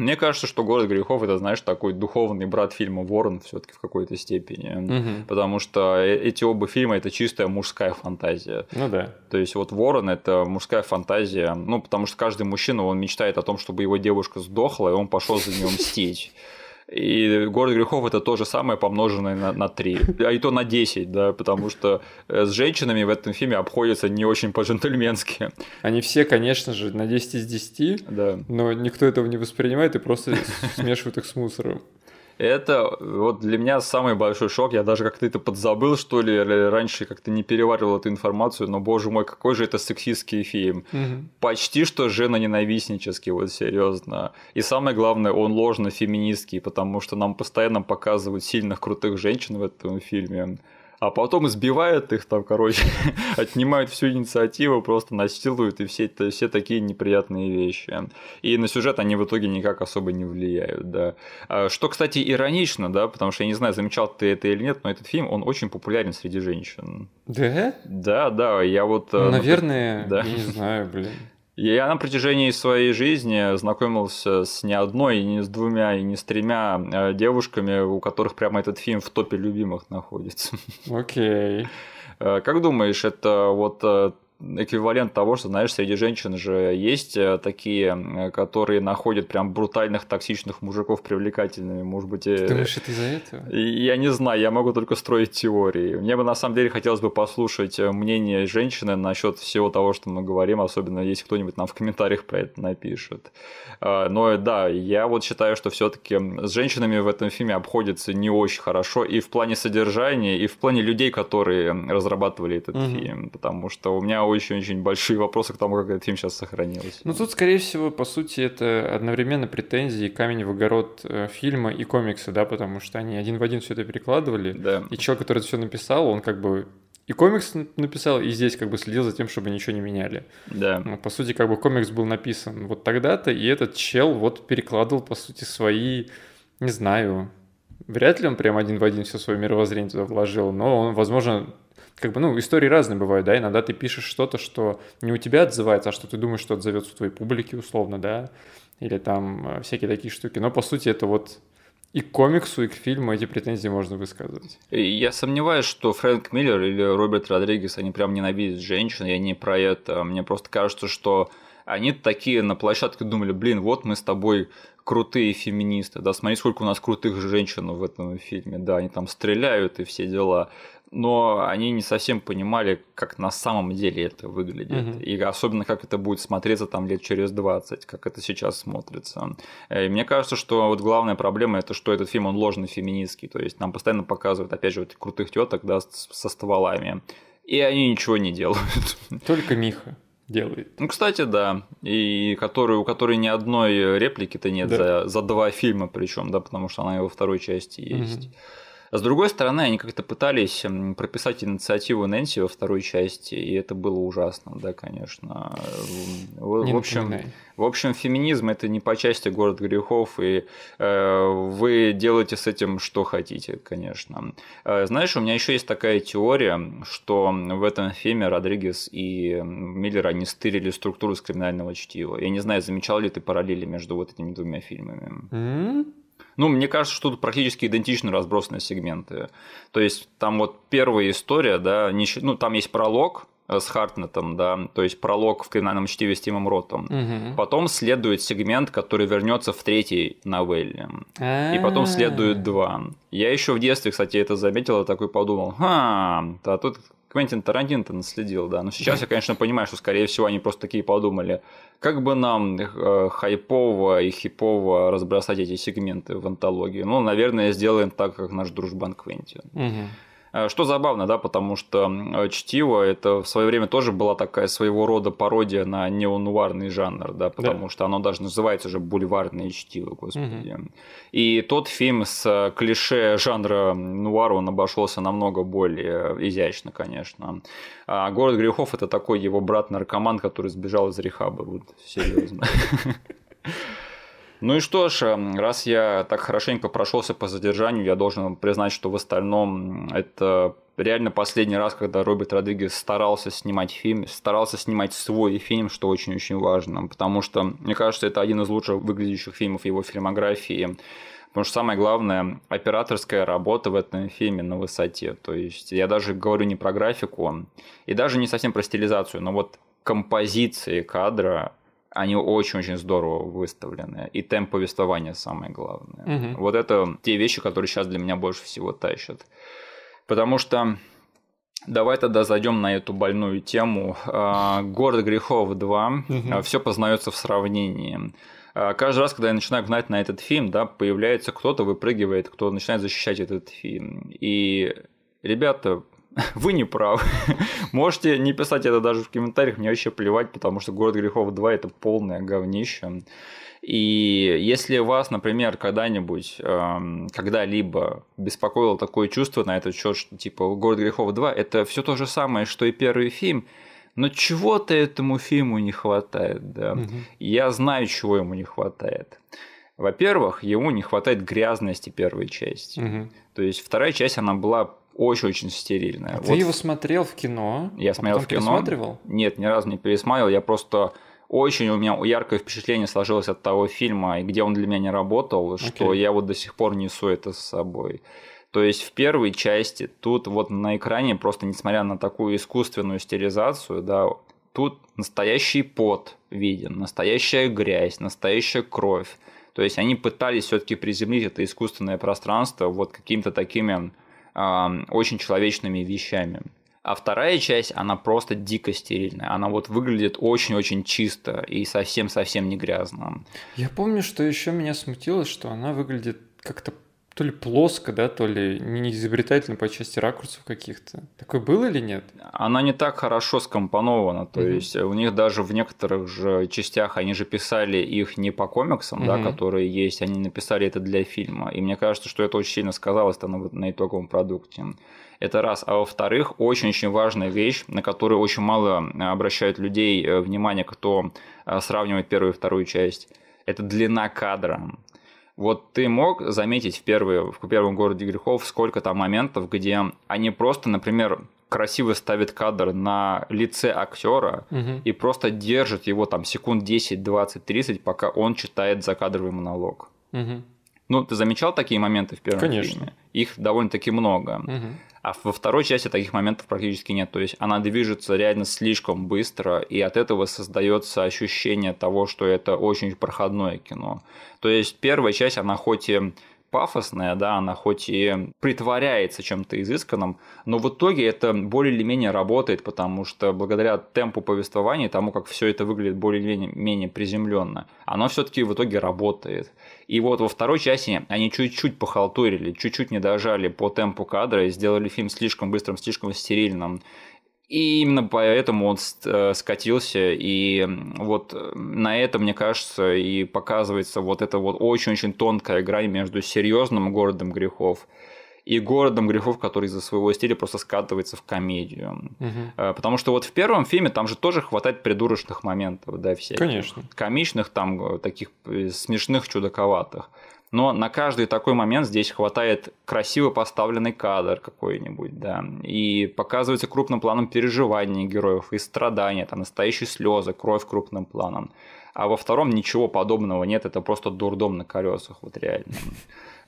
Мне кажется, что город грехов это, знаешь, такой духовный брат фильма Ворон все-таки в какой-то степени. Угу. Потому что э, эти оба фильма это чистая мужская фантазия. Ну да. То есть вот Ворон это мужская фантазия. Ну, потому что каждый мужчина, он мечтает о том, чтобы его девушка сдохла, и он пошел за нее мстить. И город грехов это то же самое, помноженное на, на 3. А и то на 10, да, потому что э, с женщинами в этом фильме обходятся не очень по-джентльменски. Они все, конечно же, на 10 из 10, да. но никто этого не воспринимает и просто смешивает их с мусором. Это вот для меня самый большой шок. Я даже как-то это подзабыл, что ли, раньше как-то не переваривал эту информацию, но, боже мой, какой же это сексистский фильм. Угу. Почти что жена-ненавистнический, вот серьезно. И самое главное, он ложно-феминистский, потому что нам постоянно показывают сильных, крутых женщин в этом фильме а потом избивают их там, короче, отнимают всю инициативу, просто насилуют и все, это, все такие неприятные вещи. И на сюжет они в итоге никак особо не влияют, да. А, что, кстати, иронично, да, потому что я не знаю, замечал ты это или нет, но этот фильм, он очень популярен среди женщин. Да? Да, да, я вот... Ну, наверное, да. я не знаю, блин. Я на протяжении своей жизни знакомился с не одной, и не с двумя, и не с тремя э, девушками, у которых прямо этот фильм в топе любимых находится. Окей. Okay. Как думаешь, это вот э, эквивалент того, что, знаешь, среди женщин же есть э, такие, э, которые находят прям брутальных, токсичных мужиков привлекательными, может быть... Ты думаешь, это из-за этого? Я не знаю, я могу только строить теории. Мне бы, на самом деле, хотелось бы послушать э, мнение женщины насчет всего того, что мы говорим, особенно если кто-нибудь нам в комментариях про это напишет. Но да, я вот считаю, что все таки с женщинами в этом фильме обходится не очень хорошо и в плане содержания, и в плане людей, которые разрабатывали этот угу. фильм, потому что у меня очень-очень большие вопросы к тому, как этот фильм сейчас сохранился. Ну, тут, скорее всего, по сути, это одновременно претензии камень в огород э, фильма и комикса, да, потому что они один в один все это перекладывали. Да. И человек, который это все написал, он как бы и комикс написал, и здесь как бы следил за тем, чтобы ничего не меняли. Да. Ну, по сути, как бы комикс был написан вот тогда-то, и этот чел вот перекладывал, по сути, свои, не знаю, вряд ли он прям один в один все свое мировоззрение туда вложил, но он, возможно, как бы, ну, истории разные бывают, да, иногда ты пишешь что-то, что не у тебя отзывается, а что ты думаешь, что отзовется у твоей публики, условно, да, или там э, всякие такие штуки. Но, по сути, это вот и к комиксу, и к фильму эти претензии можно высказывать. Я сомневаюсь, что Фрэнк Миллер или Роберт Родригес, они прям ненавидят женщин, я не про это. Мне просто кажется, что они такие на площадке думали, блин, вот мы с тобой крутые феминисты, да, смотри, сколько у нас крутых женщин в этом фильме, да, они там стреляют и все дела но они не совсем понимали, как на самом деле это выглядит. Угу. И особенно, как это будет смотреться там лет через 20, как это сейчас смотрится. И мне кажется, что вот главная проблема это, что этот фильм, он ложный феминистский. То есть нам постоянно показывают, опять же, вот крутых теток, да, со стволами. и они ничего не делают. Только Миха делает. Ну, кстати, да. И который, у которой ни одной реплики-то нет да. за, за два фильма, причем, да, потому что она и во второй части есть. Угу. А с другой стороны, они как-то пытались прописать инициативу Нэнси во второй части, и это было ужасно, да, конечно. В, не в общем, в общем, феминизм это не по части город грехов, и э, вы делаете с этим что хотите, конечно. Э, знаешь, у меня еще есть такая теория, что в этом фильме Родригес и Миллер они стырили структуру с криминального чтива. Я не знаю, замечал ли ты параллели между вот этими двумя фильмами. Mm-hmm. Ну, мне кажется, что тут практически идентично разбросаны сегменты. То есть там вот первая история, да, не, ну, там есть пролог, э, с Хартнетом, да, то есть пролог в криминальном чтиве с Тимом Ротом. Угу. Потом следует сегмент, который вернется в третьей новелле. А-а-а. И потом следует два. Я еще в детстве, кстати, это заметил и такой подумал, а, а тут Квентин Тарантино-то наследил, да. Но сейчас я, конечно, понимаю, что, скорее всего, они просто такие подумали, как бы нам э, хайпово и хипово разбросать эти сегменты в антологии. Ну, наверное, сделаем так, как наш дружбан Квентин. Угу. Э, что забавно, да, потому что чтиво это в свое время тоже была такая своего рода пародия на неонуарный жанр, да, потому да. что оно даже называется же бульварное чтиво, господи. Угу. И тот фильм с клише жанра нуара, он обошелся намного более изящно, конечно. А город грехов это такой его брат-наркоман, который сбежал из рехаба, вот серьезно. Ну и что ж, эм, раз я так хорошенько прошелся по задержанию, я должен признать, что в остальном это реально последний раз, когда Роберт Родригес старался снимать фильм, старался снимать свой фильм, что очень-очень важно, потому что, мне кажется, это один из лучших выглядящих фильмов его фильмографии. Потому что самое главное, операторская работа в этом фильме на высоте. То есть я даже говорю не про графику, и даже не совсем про стилизацию, но вот композиции кадра они очень-очень здорово выставлены. И темп повествования самое главное. Угу. Вот это те вещи, которые сейчас для меня больше всего тащат. Потому что Давай тогда зайдем на эту больную тему. А, Город грехов 2. Угу. Все познается в сравнении. А, каждый раз, когда я начинаю гнать на этот фильм, да, появляется кто-то, выпрыгивает, кто начинает защищать этот фильм. И ребята, вы не правы. Можете не писать это даже в комментариях, мне вообще плевать, потому что «Город грехов 2» – это полное говнище. И если вас, например, когда-нибудь, эм, когда-либо беспокоило такое чувство на этот счет, что типа «Город грехов 2» – это все то же самое, что и первый фильм, но чего-то этому фильму не хватает, да. Угу. Я знаю, чего ему не хватает. Во-первых, ему не хватает грязности первой части. Угу. То есть вторая часть, она была очень-очень стерильная. А вот. Ты его смотрел в кино? Я а смотрел в кино. пересматривал? Нет, ни разу не пересматривал. Я просто очень у меня яркое впечатление сложилось от того фильма, и где он для меня не работал, okay. что я вот до сих пор несу это с собой. То есть в первой части тут вот на экране просто несмотря на такую искусственную стерилизацию, да, тут настоящий пот виден, настоящая грязь, настоящая кровь. То есть они пытались все-таки приземлить это искусственное пространство вот какими-то такими очень человечными вещами. А вторая часть, она просто дико стерильная. Она вот выглядит очень-очень чисто и совсем-совсем не грязно. Я помню, что еще меня смутило, что она выглядит как-то то ли плоско, да, то ли не изобретательно по части ракурсов каких-то. Такое было или нет? Она не так хорошо скомпонована, то mm-hmm. есть у них даже в некоторых же частях они же писали их не по комиксам, mm-hmm. да, которые есть, они написали это для фильма. И мне кажется, что это очень сильно сказалось на, на итоговом продукте. Это раз. А во-вторых, очень-очень важная вещь, на которую очень мало обращают людей э, внимание, кто э, сравнивает первую и вторую часть. Это длина кадра. Вот ты мог заметить в, первый, в первом городе грехов, сколько там моментов, где они просто, например, красиво ставят кадр на лице актера угу. и просто держат его там секунд 10, 20, 30, пока он читает закадровый монолог. Угу. Ну, ты замечал такие моменты в первом Конечно. фильме? Их довольно-таки много. Угу. А во второй части таких моментов практически нет. То есть она движется реально слишком быстро, и от этого создается ощущение того, что это очень проходное кино. То есть первая часть, она хоть и пафосная, да, она хоть и притворяется чем-то изысканным, но в итоге это более или менее работает, потому что благодаря темпу повествования, тому, как все это выглядит более или менее приземленно, оно все-таки в итоге работает. И вот во второй части они чуть-чуть похалтурили, чуть-чуть не дожали по темпу кадра и сделали фильм слишком быстрым, слишком стерильным. И именно поэтому он э, скатился, и вот на этом, мне кажется, и показывается вот эта вот очень-очень тонкая грань между серьезным городом грехов и городом грехов, который из-за своего стиля просто скатывается в комедию. Угу. Потому что вот в первом фильме там же тоже хватает придурочных моментов, да, всяких. Конечно. Комичных, там э, таких смешных, чудаковатых но на каждый такой момент здесь хватает красиво поставленный кадр какой-нибудь, да, и показывается крупным планом переживания героев и страдания, там настоящие слезы, кровь крупным планом. А во втором ничего подобного нет, это просто дурдом на колесах, вот реально.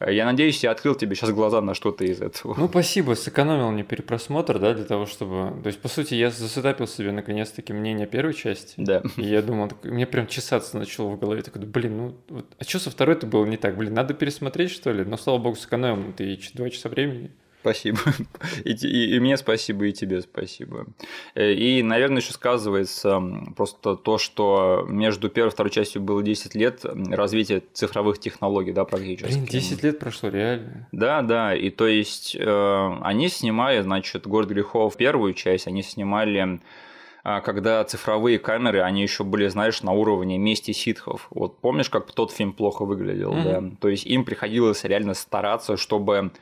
Я надеюсь, я открыл тебе сейчас глаза на что-то из этого. Ну, спасибо, сэкономил мне перепросмотр, да, для того, чтобы... То есть, по сути, я засетапил себе наконец-таки мнение первой части. Да. И я думал, мне прям чесаться начало в голове. Такой, блин, ну, вот, а что со второй-то было не так? Блин, надо пересмотреть, что ли? Но, слава богу, сэкономил ты два часа времени. Спасибо. И, и, и мне спасибо, и тебе спасибо. Э, и, наверное, еще сказывается просто то, что между первой и второй частью было 10 лет развития цифровых технологий, да, практически. Блин, 10 лет прошло, реально. Да, да. И то есть э, они снимали, значит, «Город грехов» первую часть, они снимали а, когда цифровые камеры, они еще были, знаешь, на уровне мести ситхов. Вот помнишь, как тот фильм плохо выглядел, mm-hmm. да? То есть им приходилось реально стараться, чтобы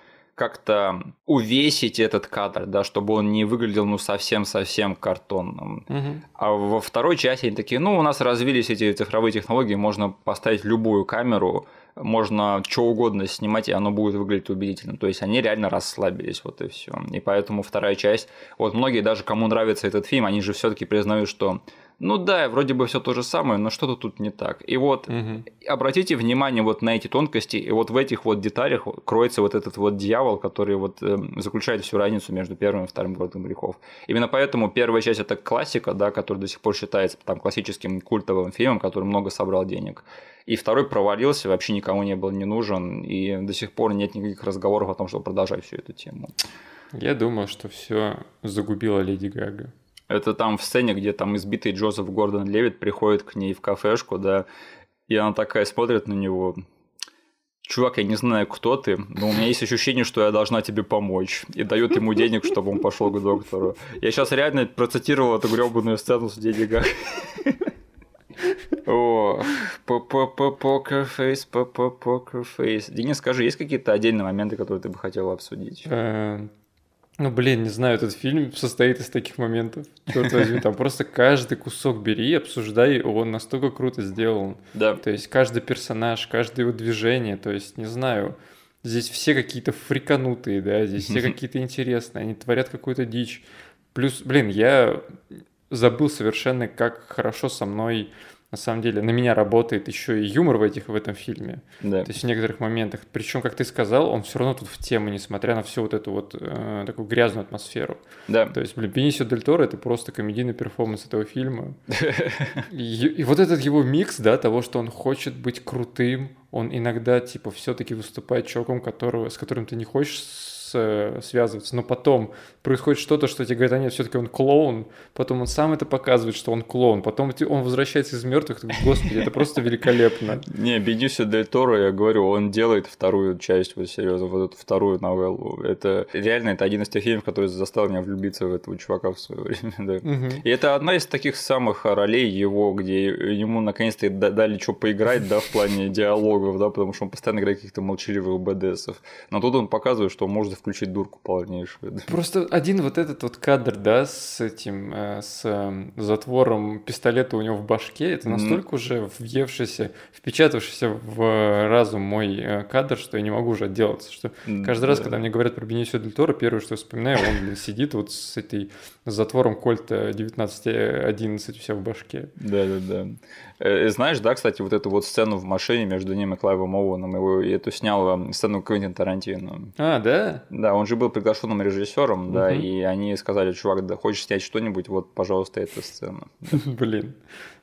как-то увесить этот кадр, да, чтобы он не выглядел ну совсем-совсем картонным. Угу. А во второй части они такие, ну у нас развились эти цифровые технологии, можно поставить любую камеру, можно что угодно снимать, и оно будет выглядеть убедительно. То есть они реально расслабились, вот и все. И поэтому вторая часть, вот многие даже кому нравится этот фильм, они же все-таки признают, что ну да, вроде бы все то же самое, но что-то тут не так. И вот угу. обратите внимание вот на эти тонкости, и вот в этих вот деталях кроется вот этот вот дьявол, который вот э, заключает всю разницу между первым и вторым городом грехов. Именно поэтому первая часть это классика, да, которая до сих пор считается там классическим культовым фильмом, который много собрал денег. И второй провалился, вообще никому не был не нужен, и до сих пор нет никаких разговоров о том, чтобы продолжать всю эту тему. Я думал, что все загубила Леди Гага. Это там в сцене, где там избитый Джозеф Гордон Левит приходит к ней в кафешку, да, и она такая смотрит на него. Чувак, я не знаю, кто ты, но у меня есть ощущение, что я должна тебе помочь. И дает ему денег, чтобы он пошел к доктору. Я сейчас реально процитировал эту гребаную сцену с Дедига. О, покерфейс, покерфейс. Денис, скажи, есть какие-то отдельные моменты, которые ты бы хотел обсудить? Ну, блин, не знаю, этот фильм состоит из таких моментов. Черт возьми, там просто каждый кусок бери, обсуждай, он настолько круто сделан. Да. То есть каждый персонаж, каждое его движение, то есть, не знаю, здесь все какие-то фриканутые, да, здесь все какие-то интересные, они творят какую-то дичь. Плюс, блин, я забыл совершенно, как хорошо со мной на самом деле на меня работает еще и юмор в этих в этом фильме. Да. То есть в некоторых моментах. Причем, как ты сказал, он все равно тут в тему, несмотря на всю вот эту вот э, такую грязную атмосферу. Да. То есть, блин, Бенисио Дель Торо это просто комедийный перформанс этого фильма. И, и вот этот его микс, да, того, что он хочет быть крутым, он иногда типа все-таки выступает чуваком, которого, с которым ты не хочешь связываться, но потом происходит что-то, что тебе говорят, а нет, все-таки он клоун, потом он сам это показывает, что он клоун, потом он возвращается из мертвых, господи, это просто великолепно. Не, Бенисио Дель Торо, я говорю, он делает вторую часть, вот серьезно, вот эту вторую новеллу. Это реально, это один из тех фильмов, который заставил меня влюбиться в этого чувака в свое время, да. И это одна из таких самых ролей его, где ему наконец-то дали что поиграть, да, в плане диалогов, да, потому что он постоянно играет каких-то молчаливых БДСов. Но тут он показывает, что он может включить дурку полнейшую. Да. Просто один вот этот вот кадр, да, с этим, э, с э, затвором пистолета у него в башке, это настолько mm. уже въевшийся, впечатавшийся в разум мой э, кадр, что я не могу уже отделаться. Что каждый раз, когда мне говорят про Бенисио Дель Торо, первое, что я вспоминаю, он, блин, сидит вот с этой с затвором Кольта 1911 у себя в башке. Да-да-да. Знаешь, да, кстати, вот эту вот сцену в машине между ним и Клайвом Оуэном, его, и эту снял сцену Квентин Тарантино. А, да? Да, он же был приглашенным режиссером, угу. да, и они сказали, чувак, да хочешь снять что-нибудь, вот, пожалуйста, эта сцена. Блин.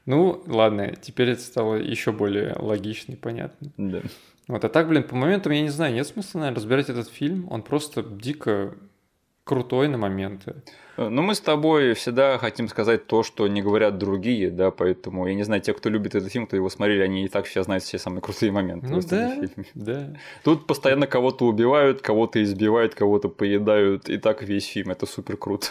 Ну, ладно, теперь это стало еще более логично и понятно. Да. Вот, а так, блин, по моментам, я не знаю, нет смысла, наверное, разбирать этот фильм. Он просто дико крутой на моменты. Ну, мы с тобой всегда хотим сказать то, что не говорят другие, да, поэтому, я не знаю, те, кто любит этот фильм, кто его смотрели, они и так сейчас знают все самые крутые моменты ну, да, фильме. Да. Тут постоянно кого-то убивают, кого-то избивают, кого-то поедают, и так весь фильм, это супер круто.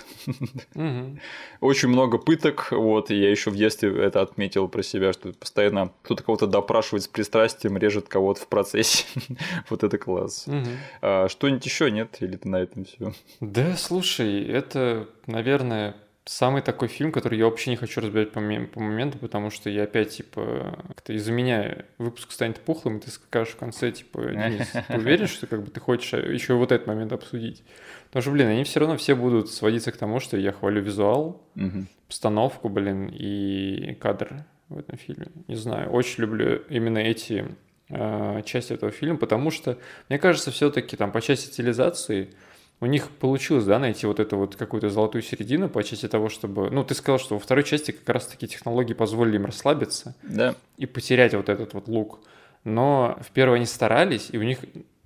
Угу. Очень много пыток, вот, и я еще в детстве это отметил про себя, что постоянно кто-то кого-то допрашивает с пристрастием, режет кого-то в процессе. вот это класс. Угу. А, что-нибудь еще нет? Или ты на этом все? Да, слушай, это наверное, самый такой фильм, который я вообще не хочу разбирать по, по моменту, потому что я опять, типа, как-то из-за меня выпуск станет пухлым, и ты скажешь в конце, типа, Денис, ты уверен, что как бы ты хочешь еще вот этот момент обсудить? Потому что, блин, они все равно все будут сводиться к тому, что я хвалю визуал, угу. постановку, блин, и кадр в этом фильме. Не знаю, очень люблю именно эти э, части этого фильма, потому что, мне кажется, все-таки там по части стилизации у них получилось, да, найти вот эту вот какую-то золотую середину по части того, чтобы... Ну, ты сказал, что во второй части как раз-таки технологии позволили им расслабиться да. и потерять вот этот вот лук. Но в первой они старались, и у них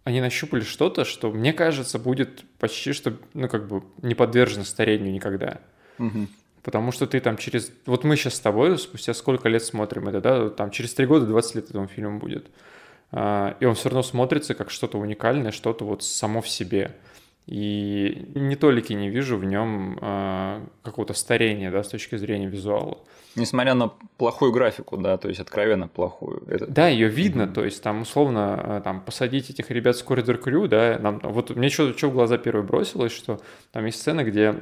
они нащупали что-то, что, мне кажется, будет почти что, ну, как бы не подвержено старению никогда. Угу. Потому что ты там через... Вот мы сейчас с тобой спустя сколько лет смотрим это, да? Там через три года 20 лет этому фильму будет. А, и он все равно смотрится как что-то уникальное, что-то вот само в себе. И не толики не вижу в нем э, какого-то старения, да, с точки зрения визуала. Несмотря на плохую графику, да, то есть откровенно плохую. Это... Да, ее видно, mm-hmm. то есть там условно э, там посадить этих ребят с Corridor Crew, да, нам, вот мне что, что в глаза первое бросилось, что там есть сцена, где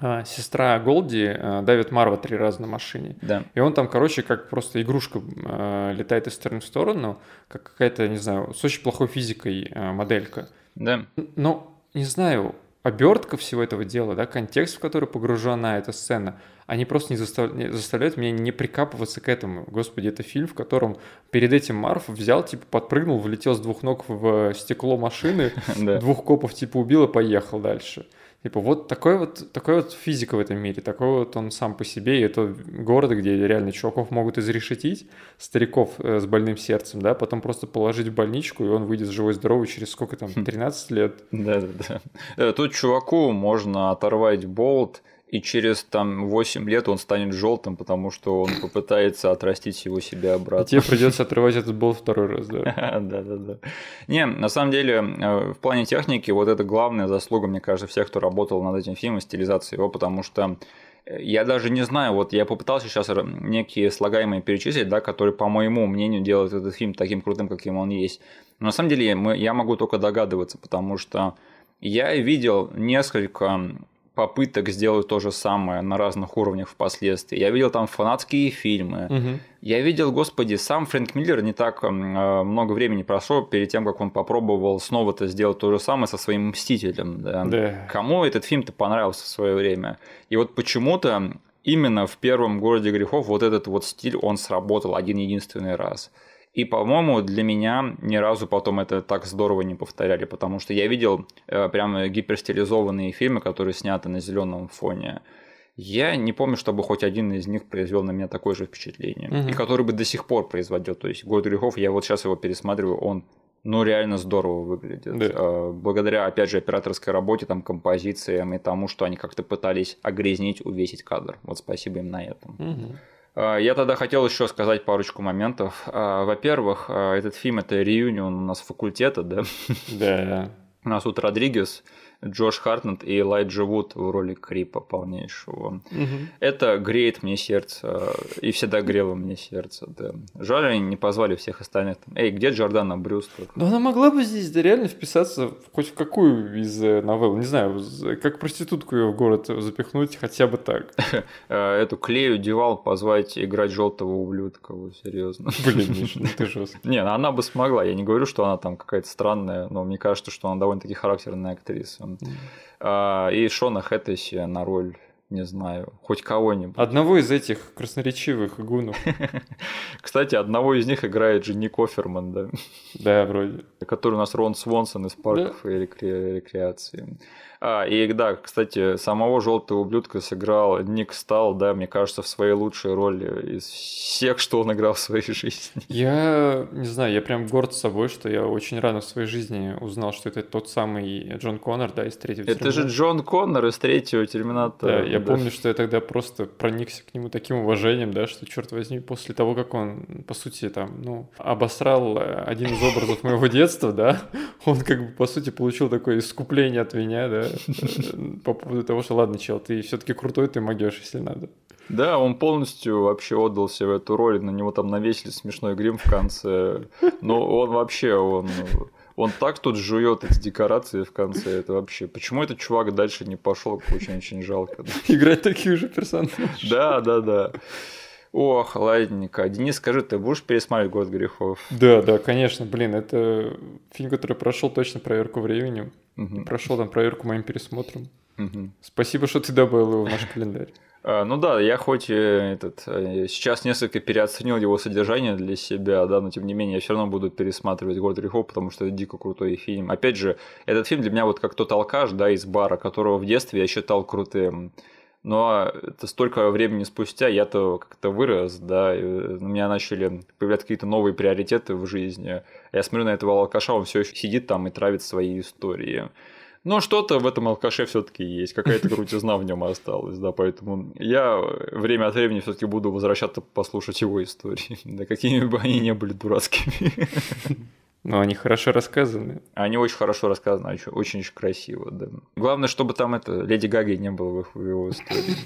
а, сестра Голди а, давит Марва три раза на машине. Да. И он там, короче, как просто игрушка а, летает из стороны в сторону, как какая-то, не знаю, с очень плохой физикой а, моделька. Да. Но не знаю, обертка всего этого дела, да, контекст, в который погружена эта сцена, они просто не, застав... не заставляют меня не прикапываться к этому. Господи, это фильм, в котором перед этим Марф взял, типа, подпрыгнул, влетел с двух ног в стекло машины, двух копов, типа, убил и поехал дальше. Типа вот такой вот, такой вот физика в этом мире, такой вот он сам по себе, и это город, где реально чуваков могут изрешетить, стариков э, с больным сердцем, да, потом просто положить в больничку, и он выйдет живой-здоровый через сколько там, 13 лет. Да-да-да. Тут чуваку можно оторвать болт, и через там 8 лет он станет желтым, потому что он попытается отрастить его себе обратно. И тебе придется отрывать этот болт второй раз, да. Да, да, да. Не, на самом деле, э, в плане техники, вот это главная заслуга, мне кажется, всех, кто работал над этим фильмом, стилизации его, потому что э, я даже не знаю, вот я попытался сейчас некие слагаемые перечислить, да, которые, по моему мнению, делают этот фильм таким крутым, каким он есть. Но на самом деле я могу только догадываться, потому что я видел несколько попыток сделать то же самое на разных уровнях впоследствии. Я видел там фанатские фильмы. Угу. Я видел, господи, сам Фрэнк Миллер не так э, много времени прошло перед тем, как он попробовал снова-то сделать то же самое со своим Мстителем. Да? Да. Кому этот фильм-то понравился в свое время? И вот почему-то именно в первом городе грехов вот этот вот стиль, он сработал один единственный раз. И, по-моему, для меня ни разу потом это так здорово не повторяли, потому что я видел э, прям гиперстилизованные фильмы, которые сняты на зеленом фоне. Я не помню, чтобы хоть один из них произвел на меня такое же впечатление. Угу. И который бы до сих пор производил. То есть «Город грехов», я вот сейчас его пересматриваю, он ну, реально здорово выглядит. Да. Э, благодаря, опять же, операторской работе, там, композициям и тому, что они как-то пытались огрязнить, увесить кадр. Вот спасибо им на этом. Угу. А, я тогда хотел еще сказать парочку моментов. А, во-первых, а, этот фильм это реюнион у нас факультета, да? Да. У нас тут Родригес, Джош Хартнет и Элайджа Вуд в роли Крипа полнейшего. Угу. Это греет мне сердце и всегда грело мне сердце. Да. Жаль, они не позвали всех остальных. Эй, где Джордана Брюс? Ну она могла бы здесь да, реально вписаться в хоть в какую из э, новелл. Не знаю, как проститутку ее в город запихнуть, хотя бы так. Э, эту Клею Девал позвать играть желтого ублюдка, серьезно. Блин, Миша, ну ты жестко. Не, ну она бы смогла. Я не говорю, что она там какая-то странная, но мне кажется, что она довольно-таки характерная актриса. А, и Шона Хэттеси на роль не знаю, хоть кого-нибудь. Одного из этих красноречивых гунов. Кстати, одного из них играет же Ник Оферман, да? Да, вроде. Который у нас Рон Свонсон из парков и рекреации. А, и да, кстати, самого желтого ублюдка сыграл Ник Стал, да, мне кажется, в своей лучшей роли из всех, что он играл в своей жизни. Я не знаю, я прям горд собой, что я очень рано в своей жизни узнал, что это тот самый Джон Коннор, да, из третьего Это же Джон Коннор из третьего Терминатора. Да, я да. помню, что я тогда просто проникся к нему таким уважением, да, что, черт возьми, после того, как он, по сути, там, ну, обосрал один из образов моего детства, да, он как бы, по сути, получил такое искупление от меня, да, по поводу того, что ладно, чел, ты все-таки крутой, ты могешь, если надо. Да, он полностью вообще отдался в эту роль, на него там навесили смешной грим в конце, но он вообще, он он так тут жует эти декорации в конце, это вообще... Почему этот чувак дальше не пошел, очень-очень жалко. Играть таких же персонажей. Да, да, да. Ох, ладненько. Денис, скажи, ты будешь пересматривать «Год грехов»? Да, да, конечно. Блин, это фильм, который прошел точно проверку временем. Угу. Прошел там проверку моим пересмотром. Угу. Спасибо, что ты добавил его в наш календарь. А, ну да, я хоть э, этот, э, сейчас несколько переоценил его содержание для себя, да, но тем не менее я все равно буду пересматривать «Город грехов», потому что это дико крутой фильм. Опять же, этот фильм для меня вот как тот алкаш, да, из бара, которого в детстве я считал крутым. Но это столько времени спустя я-то как-то вырос, да, и у меня начали появляться какие-то новые приоритеты в жизни. Я смотрю на этого алкаша, он все еще сидит там и травит свои истории. Но что-то в этом алкаше все-таки есть, какая-то крутизна в нем осталась, да, поэтому я время от времени все-таки буду возвращаться послушать его истории, да, какими бы они ни были дурацкими. Но они хорошо рассказаны. Они очень хорошо рассказаны, очень-очень красиво, да. Главное, чтобы там это Леди Гаги не было в, его истории.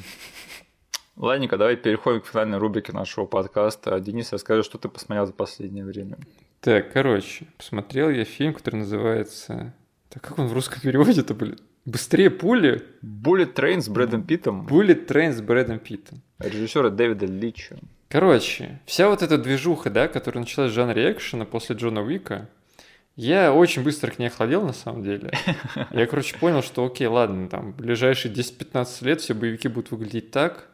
Ладненько, давай переходим к финальной рубрике нашего подкаста. Денис, расскажи, что ты посмотрел за последнее время. Так, короче, посмотрел я фильм, который называется так как он в русском переводе-то, блин? Быстрее пули? Bullet Train с Брэдом Питтом. Bullet Train с Брэдом Питтом. Режиссера Дэвида Лича. Короче, вся вот эта движуха, да, которая началась в жанре экшена после Джона Уика, я очень быстро к ней охладел, на самом деле. Я, короче, понял, что окей, ладно, там, в ближайшие 10-15 лет все боевики будут выглядеть так.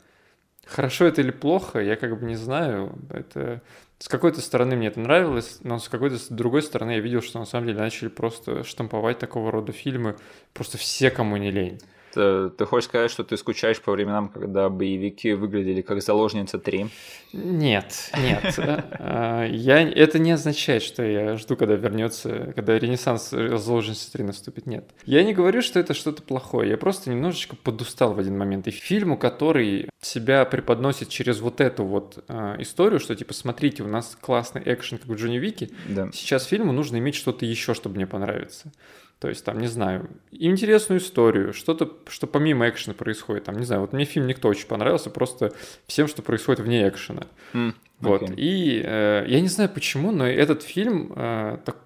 Хорошо это или плохо, я как бы не знаю. Это с какой-то стороны мне это нравилось, но с какой-то с другой стороны я видел, что на самом деле начали просто штамповать такого рода фильмы просто все, кому не лень. Ты, ты хочешь сказать, что ты скучаешь по временам, когда боевики выглядели как заложница 3? Нет, нет. А, я, это не означает, что я жду, когда вернется, когда ренессанс заложницы 3 наступит. Нет. Я не говорю, что это что-то плохое. Я просто немножечко подустал в один момент. И фильму, который себя преподносит через вот эту вот э, историю, что типа, смотрите, у нас классный экшен, как в Джонни Вики, да. сейчас фильму нужно иметь что-то еще, чтобы мне понравиться. То есть, там, не знаю, интересную историю, что-то, что помимо экшена происходит. Там, не знаю, вот мне фильм «Никто» очень понравился, просто всем, что происходит вне экшена. Mm, вот. Okay. И э, я не знаю почему, но этот фильм э, так,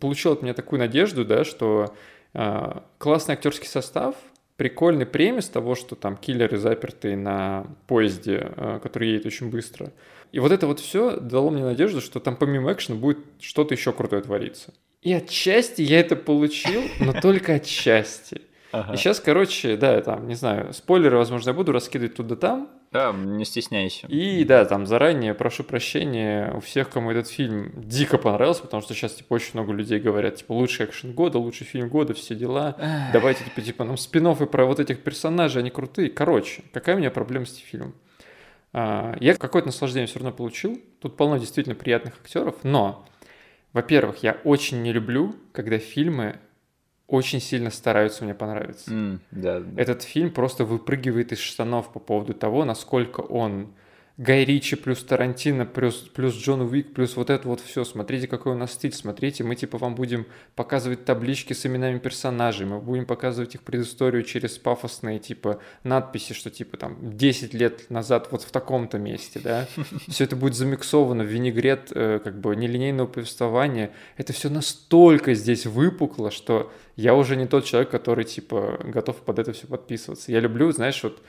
получил от меня такую надежду, да, что э, классный актерский состав, прикольный премис того, что там киллеры запертые на поезде, э, который едет очень быстро. И вот это вот все дало мне надежду, что там помимо экшена будет что-то еще крутое твориться. И отчасти я это получил, но только отчасти. Ага. И сейчас, короче, да, там, не знаю, спойлеры, возможно, я буду раскидывать туда-там. Да, не стесняйся. И да, там заранее прошу прощения у всех, кому этот фильм дико понравился, потому что сейчас, типа, очень много людей говорят, типа, лучший экшен года, лучший фильм года, все дела. Давайте, типа, типа, нам спин про вот этих персонажей, они крутые. Короче, какая у меня проблема с этим фильмом? А, я какое-то наслаждение все равно получил. Тут полно действительно приятных актеров, но во-первых, я очень не люблю, когда фильмы очень сильно стараются мне понравиться. Mm, да, да. Этот фильм просто выпрыгивает из штанов по поводу того, насколько он Гай Ричи плюс Тарантино плюс, плюс Джон Уик плюс вот это вот все. Смотрите, какой у нас стиль. Смотрите, мы типа вам будем показывать таблички с именами персонажей. Мы будем показывать их предысторию через пафосные типа надписи, что типа там 10 лет назад вот в таком-то месте, да. Все это будет замиксовано в винегрет э, как бы нелинейного повествования. Это все настолько здесь выпукло, что я уже не тот человек, который типа готов под это все подписываться. Я люблю, знаешь, вот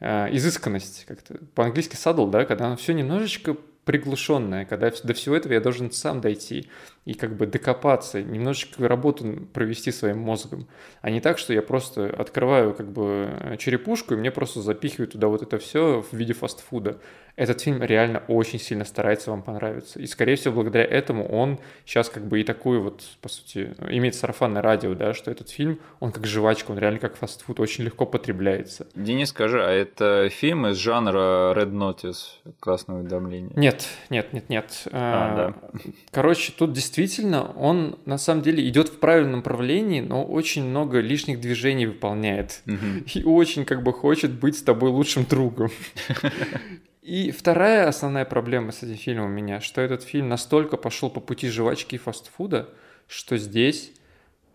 э, изысканность, как-то по-английски saddle, да, когда оно все немножечко приглушенное, когда до всего этого я должен сам дойти. и как бы докопаться, немножечко работу провести своим мозгом, а не так, что я просто открываю как бы черепушку и мне просто запихивают туда вот это все в виде фастфуда этот фильм реально очень сильно старается вам понравиться. И, скорее всего, благодаря этому он сейчас как бы и такую вот, по сути, имеет сарафанное радио, да, что этот фильм, он как жвачка, он реально как фастфуд, очень легко потребляется. Денис, скажи, а это фильм из жанра Red Notice, красное уведомление? Нет, нет, нет, нет. А, да. Короче, тут действительно он на самом деле идет в правильном направлении, но очень много лишних движений выполняет. Угу. И очень как бы хочет быть с тобой лучшим другом. И вторая основная проблема с этим фильмом у меня, что этот фильм настолько пошел по пути жвачки и фастфуда, что здесь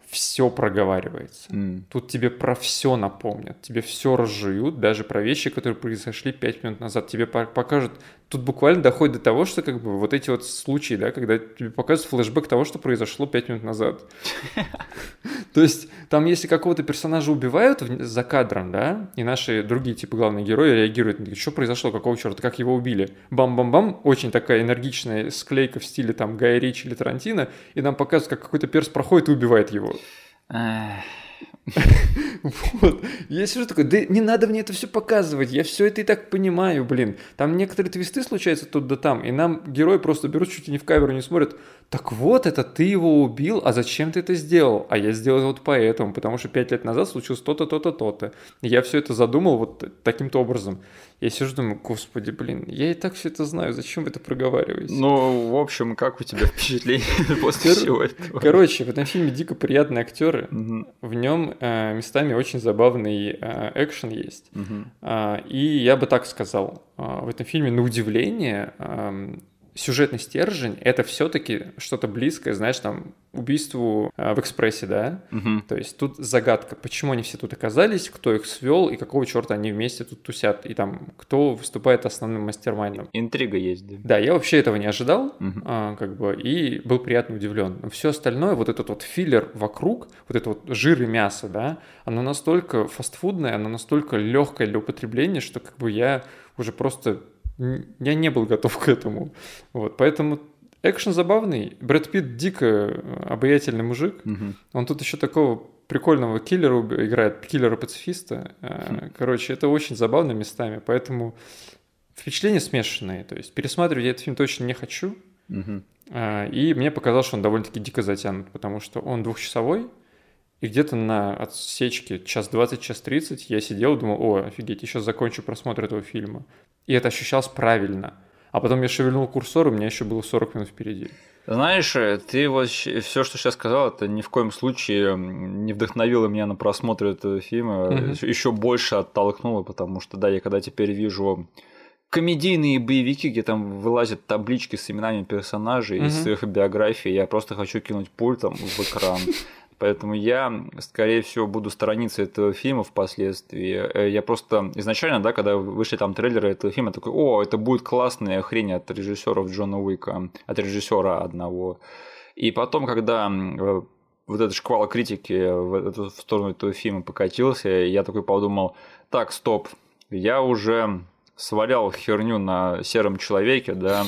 все проговаривается. Mm. Тут тебе про все напомнят, тебе все разжуют, даже про вещи, которые произошли пять минут назад. Тебе покажут тут буквально доходит до того, что как бы вот эти вот случаи, да, когда тебе показывают флешбэк того, что произошло пять минут назад. То есть там если какого-то персонажа убивают за кадром, да, и наши другие типа главные герои реагируют, что произошло, какого черта, как его убили. Бам-бам-бам, очень такая энергичная склейка в стиле там Гая Ричи или Тарантино, и нам показывают, как какой-то перс проходит и убивает его. Вот. Я сижу такой, да не надо мне это все показывать, я все это и так понимаю, блин. Там некоторые твисты случаются тут да там, и нам герои просто берут чуть ли не в камеру, не смотрят. Так вот, это ты его убил, а зачем ты это сделал? А я сделал вот поэтому, потому что пять лет назад случилось то-то, то-то, то-то. Я все это задумал вот таким-то образом. Я сижу, думаю, господи, блин, я и так все это знаю, зачем вы это проговариваете? Ну, в общем, как у тебя впечатление после всего этого? Короче, в этом фильме дико приятные актеры. В нем э, местами очень забавный э, экшен есть. Э, и я бы так сказал, в этом фильме, на удивление, сюжетный стержень — это все-таки что-то близкое, знаешь, там, убийству э, в экспрессе, да? Угу. То есть тут загадка, почему они все тут оказались, кто их свел и какого черта они вместе тут тусят, и там, кто выступает основным мастермайндом. Интрига есть, да? Да, я вообще этого не ожидал, угу. а, как бы, и был приятно удивлен. Но все остальное, вот этот вот филлер вокруг, вот это вот жир и мясо, да, оно настолько фастфудное, оно настолько легкое для употребления, что как бы я уже просто я не был готов к этому. Вот, поэтому экшен забавный. Брэд Питт дико э, обаятельный мужик. Угу. Он тут еще такого прикольного киллера играет, киллера-пацифиста. Хм. Короче, это очень забавно местами, поэтому впечатления смешанные. То есть пересматривать я этот фильм точно не хочу. Угу. И мне показалось, что он довольно-таки дико затянут, потому что он двухчасовой, и где-то на отсечке час 20, час 30 я сидел и думал, о, офигеть, я сейчас закончу просмотр этого фильма. И это ощущалось правильно. А потом я шевельнул курсор, у меня еще было 40 минут впереди. Знаешь, ты вот все, что сейчас сказал, это ни в коем случае не вдохновило меня на просмотр этого фильма, mm-hmm. еще больше оттолкнуло, потому что, да, я когда теперь вижу комедийные боевики, где там вылазят таблички с именами персонажей mm-hmm. и с их биографией, я просто хочу кинуть пультом в экран. Поэтому я, скорее всего, буду сторониться этого фильма впоследствии. Э, я просто изначально, да, когда вышли там трейлеры этого фильма, такой, о, это будет классная хрень от режиссеров Джона Уика, от режиссера одного. И потом, когда э, вот этот шквал критики в, эту, в сторону этого фильма покатился, я такой подумал, так, стоп, я уже свалял херню на сером человеке, да,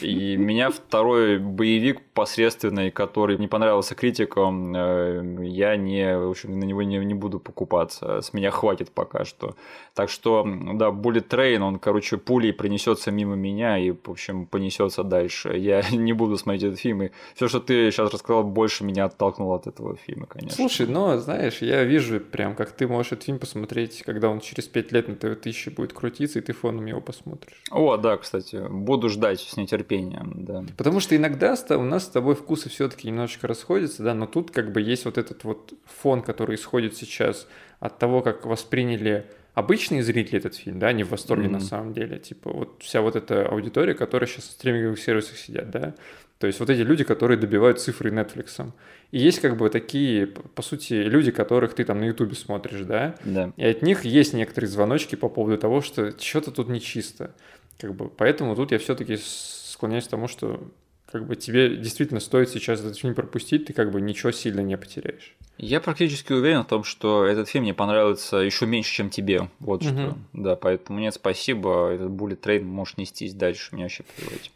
и меня второй боевик посредственный, который не понравился критикам, э, я не, в общем, на него не, не буду покупаться, с меня хватит пока что. Так что, да, Bullet Train, он, короче, пулей принесется мимо меня и, в общем, понесется дальше. Я не буду смотреть этот фильм, и все, что ты сейчас рассказал, больше меня оттолкнуло от этого фильма, конечно. Слушай, но, знаешь, я вижу прям, как ты можешь этот фильм посмотреть, когда он через пять лет на ТВ-1000 будет крутиться, и ты фоном его посмотришь. О, да, кстати, буду ждать с нетерпением, да. Потому что иногда у нас с тобой вкусы все-таки немножечко расходятся, да, но тут как бы есть вот этот вот фон, который исходит сейчас от того, как восприняли обычные зрители этот фильм, да, они в восторге mm-hmm. на самом деле. Типа вот вся вот эта аудитория, которая сейчас в стриминговых сервисах сидят, да. То есть вот эти люди, которые добивают цифры Netflix. И есть как бы такие, по сути, люди, которых ты там на Ютубе смотришь, да? Да. И от них есть некоторые звоночки по поводу того, что что-то тут нечисто. Как бы, поэтому тут я все-таки склоняюсь к тому, что как бы тебе действительно стоит сейчас этот фильм пропустить, ты как бы ничего сильно не потеряешь. Я практически уверен в том, что этот фильм мне понравится еще меньше, чем тебе. Вот угу. что. Да, поэтому нет, спасибо. Этот Bullet Train можешь нестись дальше, меня вообще плевать.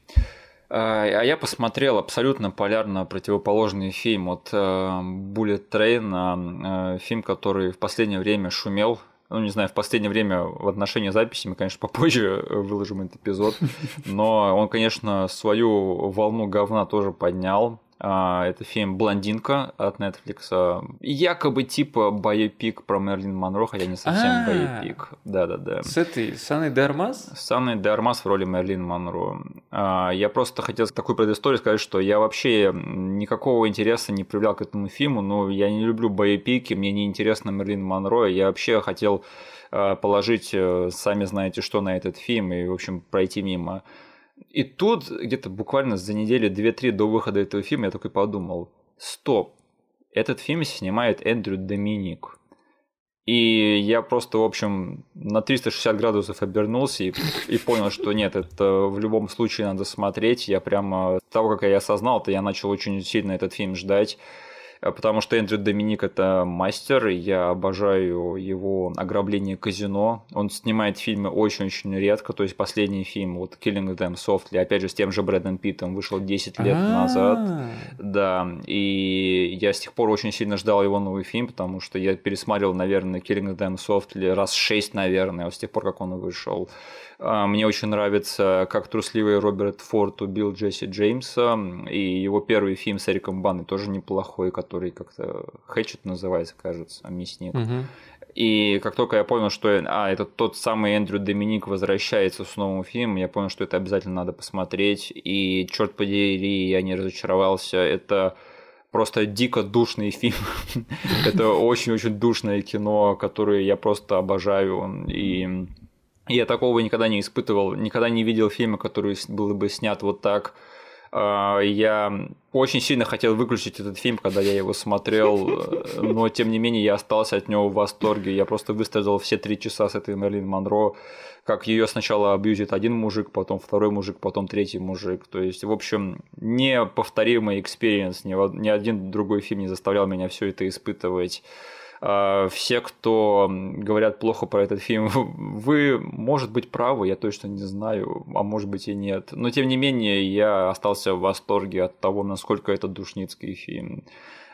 А, а я посмотрел абсолютно полярно противоположный фильм от э, Bullet Train, э, фильм, который в последнее время шумел ну, не знаю, в последнее время в отношении записи мы, конечно, попозже выложим этот эпизод, но он, конечно, свою волну говна тоже поднял. А, это фильм «Блондинка» от Netflix. Якобы типа боепик про Мерлин Монро, хотя не совсем а. боепик. Да-да-да. С этой, с Анной де С Анной де в роли Мерлин Монро. А, я просто хотел такую предысторию сказать, что я вообще никакого интереса не проявлял к этому фильму, но я не люблю боепики, мне не интересно Мерлин Монро, я вообще хотел положить, э, сами знаете, что на этот фильм и, в общем, пройти мимо. И тут, где-то буквально за неделю, две-три до выхода этого фильма, я такой подумал, стоп, этот фильм снимает Эндрю Доминик. И я просто, в общем, на 360 градусов обернулся и, и понял, что нет, это в любом случае надо смотреть. Я прямо, того, как я осознал, то я начал очень сильно этот фильм ждать. Э, потому что Эндрю Доминик это мастер, я обожаю его ограбление казино. Он снимает фильмы очень-очень редко, то есть последний фильм, вот Killing Them Softly, опять же, с тем же Брэдом Питтом, вышел 10 лет А-а-а. назад. Да, и я с тех пор очень сильно ждал его новый фильм, потому что я пересматривал, наверное, Killing Them Softly раз 6, наверное, с тех пор, как он вышел. А, мне очень нравится, как трусливый Роберт Форд убил Джесси Джеймса, и его первый фильм с Эриком Банной тоже неплохой, который как-то Хэтчет называется, кажется, мясник. Угу. И как только я понял, что а, это тот самый Эндрю Доминик возвращается с новым фильмом, я понял, что это обязательно надо посмотреть. И черт подери, я не разочаровался. Это просто дико душный фильм. это очень-очень душное кино, которое я просто обожаю. И я такого никогда не испытывал, никогда не видел фильма, который был бы снят вот так. А, я очень сильно хотел выключить этот фильм, когда я его смотрел, но тем не менее я остался от него в восторге. Я просто выстрадал все три часа с этой Мэрилин Монро, как ее сначала абьюзит один мужик, потом второй мужик, потом третий мужик. То есть, в общем, неповторимый experience, ни, ни один другой фильм не заставлял меня все это испытывать. А, все, кто говорят плохо про этот фильм, вы, может быть, правы, я точно не знаю, а может быть и нет. Но, тем не менее, я остался в восторге от того, насколько это душницкий фильм.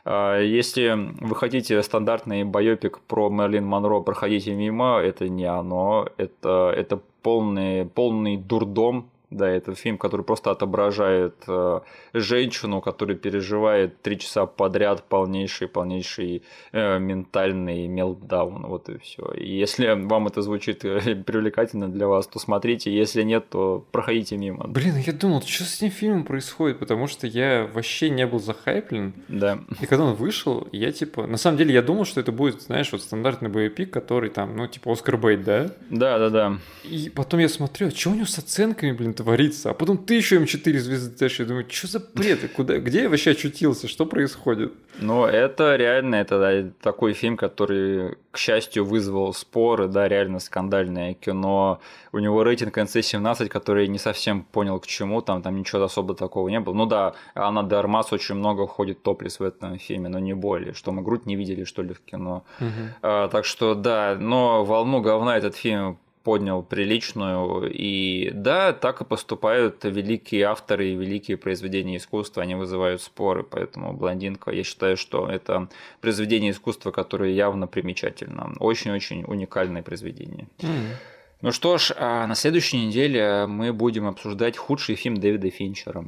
А, если вы хотите стандартный байопик про Мерлин Монро, проходите мимо, это не оно, это, это полный, полный дурдом, да, это фильм, который просто отображает э, женщину, которая переживает три часа подряд полнейший, полнейший э, ментальный мелтдаун. Вот и все. И если вам это звучит э, привлекательно для вас, то смотрите. Если нет, то проходите мимо. Блин, я думал, что с этим фильмом происходит, потому что я вообще не был захайплен. Да. И когда он вышел, я типа... На самом деле, я думал, что это будет, знаешь, вот стандартный боепик, который там, ну, типа Оскар Бейт, да? Да, да, да. И потом я смотрю, а что у него с оценками, блин, творится. А потом ты еще им 4 звезды дашь. Я думаю, что за бред? Куда, где я вообще очутился? Что происходит? Ну, это реально, это да, такой фильм, который, к счастью, вызвал споры, да, реально скандальное кино. У него рейтинг конце 17, который не совсем понял к чему, там, там ничего особо такого не было. Ну да, Анна де Армас очень много входит топлис в этом фильме, но не более, что мы грудь не видели, что ли, в кино. Угу. А, так что да, но волну говна этот фильм поднял приличную. И да, так и поступают великие авторы и великие произведения искусства, они вызывают споры, поэтому «Блондинка», я считаю, что это произведение искусства, которое явно примечательно. Очень-очень уникальное произведение. Mm. Ну что ж, а на следующей неделе мы будем обсуждать худший фильм Дэвида Финчера.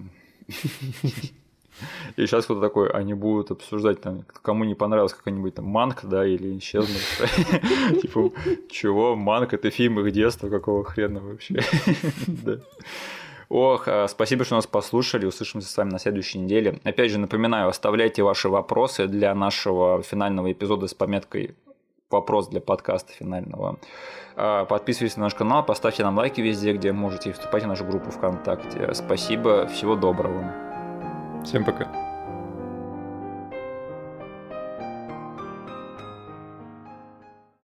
И сейчас кто-то такой, они будут обсуждать, там, кому не понравилась какая-нибудь там Манк, да, или исчезнувшая. Типа, чего, Манк, это фильм их детства, какого хрена вообще? Ох, а, спасибо, что нас послушали. Услышимся с вами на следующей неделе. Опять же, напоминаю, оставляйте ваши вопросы для нашего финального эпизода с пометкой вопрос для подкаста финального. А, подписывайтесь на наш канал, поставьте нам лайки везде, где можете, и вступайте в нашу группу ВКонтакте. Спасибо, всего доброго. Всем пока.